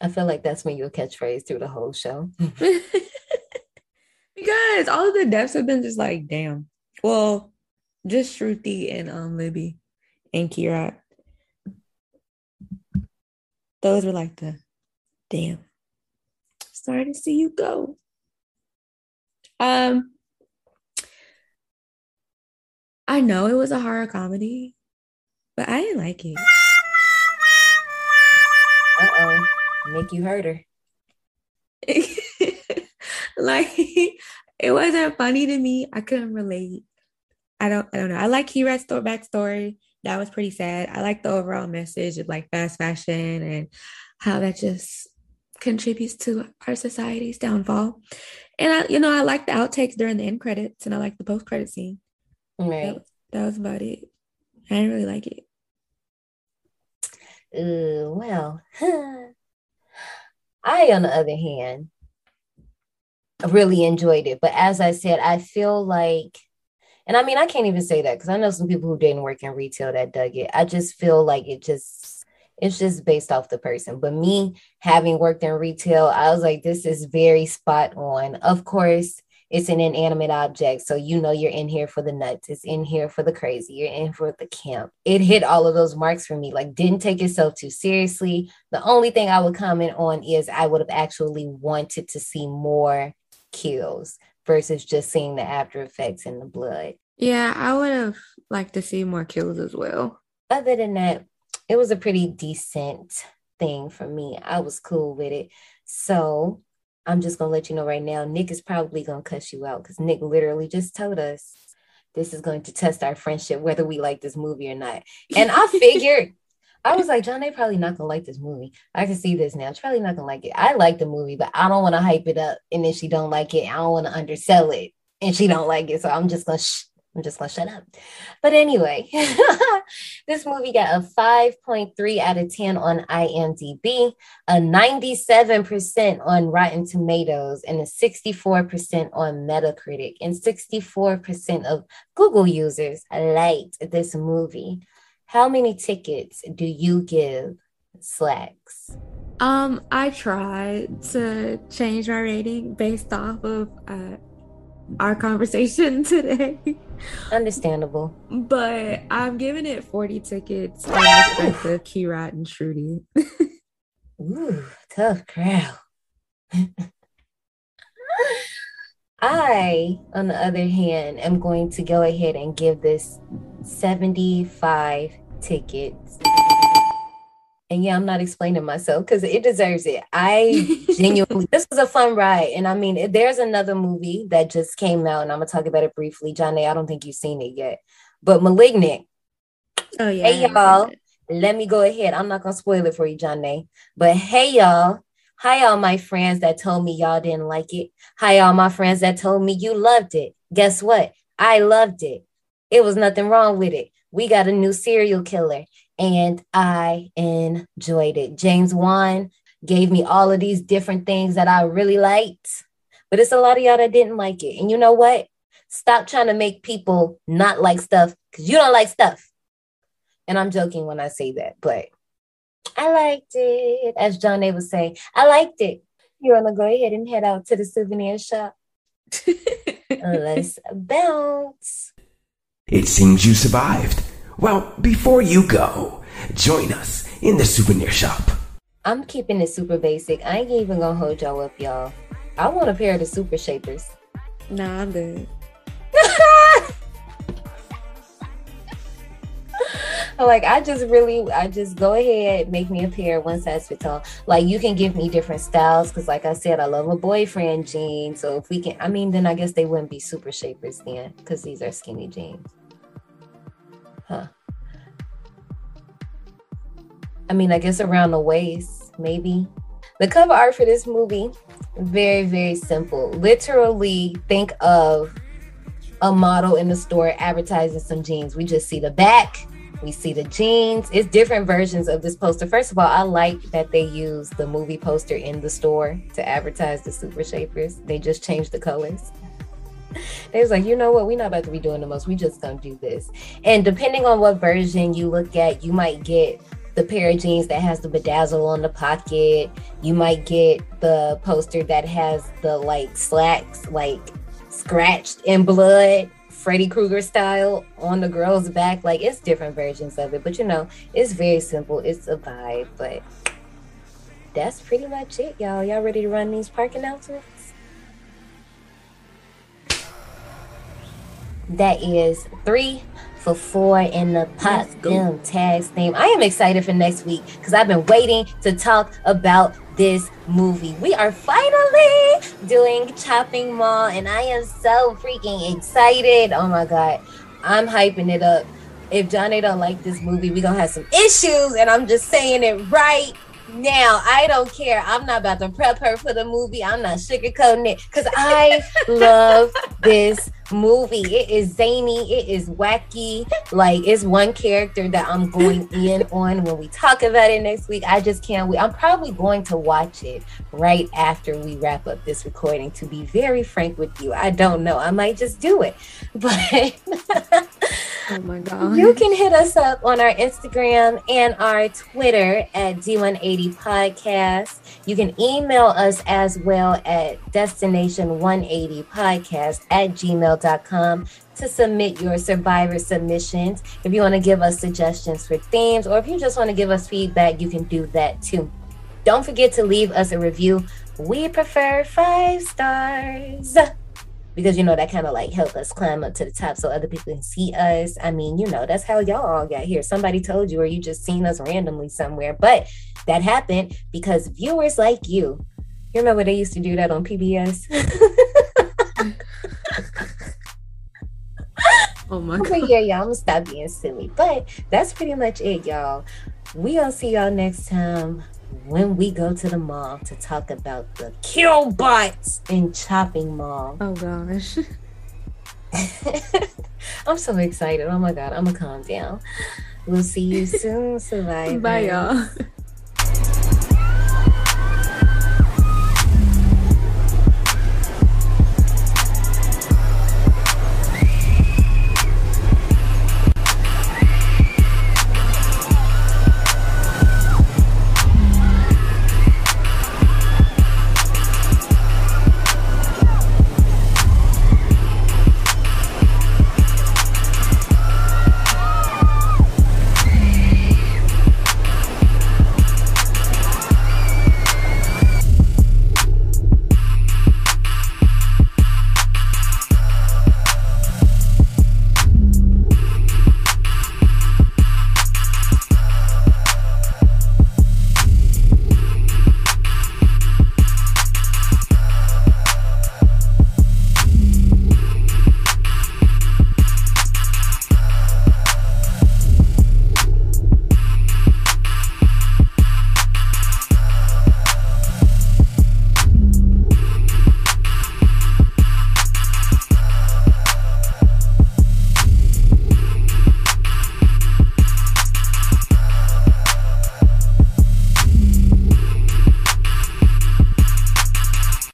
I feel like that's when your catchphrase through the whole show. (laughs) because all of the deaths have been just like, damn. Well, just Shruti and um Libby and Kira. Those were like the damn. Sorry to see you go. Um I know it was a horror comedy, but I didn't like it. Uh-oh. Nick, you heard her. (laughs) like it wasn't funny to me. I couldn't relate. I don't I don't know. I like Kira's story backstory. That was pretty sad. I like the overall message of like fast fashion and how that just contributes to our society's downfall. And I, you know, I like the outtakes during the end credits and I like the post credit scene. Right. That, that, was about it. I didn't really like it. Uh, well, (laughs) I, on the other hand, really enjoyed it. But as I said, I feel like and I mean, I can't even say that because I know some people who didn't work in retail that dug it. I just feel like it just it's just based off the person. But me having worked in retail, I was like, this is very spot on. Of course, it's an inanimate object. So you know you're in here for the nuts. It's in here for the crazy. You're in for the camp. It hit all of those marks for me. Like didn't take itself too seriously. The only thing I would comment on is I would have actually wanted to see more kills versus just seeing the after effects in the blood. Yeah, I would have liked to see more kills as well. Other than that, it was a pretty decent thing for me. I was cool with it. So I'm just gonna let you know right now, Nick is probably gonna cuss you out because Nick literally just told us this is going to test our friendship, whether we like this movie or not. And I (laughs) figured I was like, John, they probably not gonna like this movie. I can see this now. She's probably not gonna like it. I like the movie, but I don't want to hype it up. And if she don't like it, I don't want to undersell it. And she don't like it, so I'm just gonna. I'm just gonna shut up. But anyway, (laughs) this movie got a 5.3 out of 10 on IMDb, a 97% on Rotten Tomatoes, and a 64% on Metacritic. And 64% of Google users liked this movie. How many tickets do you give Slaxx? Um, I tried to change my rating based off of uh our conversation (laughs) today. Understandable. But I'm giving it 40 tickets in respect to Kirat and Shruti. Ooh, tough crowd. I, on the other hand, am going to go ahead and give this 75 tickets. And yeah, I'm not explaining myself because it deserves it. I (laughs) genuinely, this was a fun ride. And I mean, there's another movie that just came out, and I'm going to talk about it briefly. John A, I don't think you've seen it yet, but Malignant. Oh, yeah. Hey, y'all. Let me go ahead. I'm not going to spoil it for you, John A. But hey, y'all. Hi, all my friends that told me y'all didn't like it. Hi, all my friends that told me you loved it. Guess what? I loved it. It was nothing wrong with it. We got a new serial killer and I enjoyed it. James Wan gave me all of these different things that I really liked, but it's a lot of y'all that didn't like it. And you know what? Stop trying to make people not like stuff because you don't like stuff. And I'm joking when I say that, but I liked it. As John A would say, I liked it. You want to go ahead and head out to the souvenir shop? (laughs) Let's bounce. It seems you survived. Well, before you go, join us in the souvenir shop. I'm keeping it super basic. I ain't even gonna hold y'all up, y'all. I want a pair of the super shapers. Nah, I'm good. (laughs) like I just really, I just go ahead, make me a pair, one size fits all. Like you can give me different styles because, like I said, I love a boyfriend jean. So if we can, I mean, then I guess they wouldn't be super shapers then because these are skinny jeans. Huh. I mean, I guess around the waist, maybe. The cover art for this movie, very, very simple. Literally, think of a model in the store advertising some jeans. We just see the back, we see the jeans. It's different versions of this poster. First of all, I like that they use the movie poster in the store to advertise the Super Shapers. They just changed the colors. They was like, you know what? We're not about to be doing the most. We just gonna do this. And depending on what version you look at, you might get the pair of jeans that has the bedazzle on the pocket. You might get the poster that has the like Slaxx, like scratched in blood Freddy Krueger style on the girl's back. Like it's different versions of it, but you know, it's very simple. It's a vibe, but that's pretty much it, y'all. Y'all ready to run these park announcements? That is three for four in the Pop Them Tags theme. I am excited for next week because I've been waiting to talk about this movie. We are finally doing Chopping Mall, and I am so freaking excited. Oh my god, I'm hyping it up. If Johnny don't like this movie, we gonna have some issues, and I'm just saying it right now. I don't care. I'm not about to prep her for the movie. I'm not sugarcoating it because I (laughs) love this movie. It is zany, it is wacky. Like it's one character that I'm going (laughs) in on when we talk about it next week. I just can't wait. I'm probably going to watch it right after we wrap up this recording, to be very frank with you. I don't know. I might just do it. (laughs) But oh my (laughs) god. You can hit us up on our Instagram and our Twitter at D180 Podcast. You can email us as well at destination180podcast at gmail.com to submit your survivor submissions. If you want to give us suggestions for themes or if you just want to give us feedback, you can do that too. Don't forget to leave us a review. We prefer five stars because you know that kind of like help us climb up to the top so other people can see us. I mean, you know, that's how y'all all got here. Somebody told you, or you just seen us randomly somewhere, but that happened because viewers like you. You remember they used to do that on PBS? (laughs) oh my god. yeah, y'all, I'm gonna stop being silly. But that's pretty much it, y'all. We gonna see y'all next time when we go to the mall to talk about the Killbots in Chopping Mall. Oh gosh. (laughs) (laughs) I'm so excited. Oh my god, I'm gonna calm down. We'll see you soon, survivor. Bye y'all.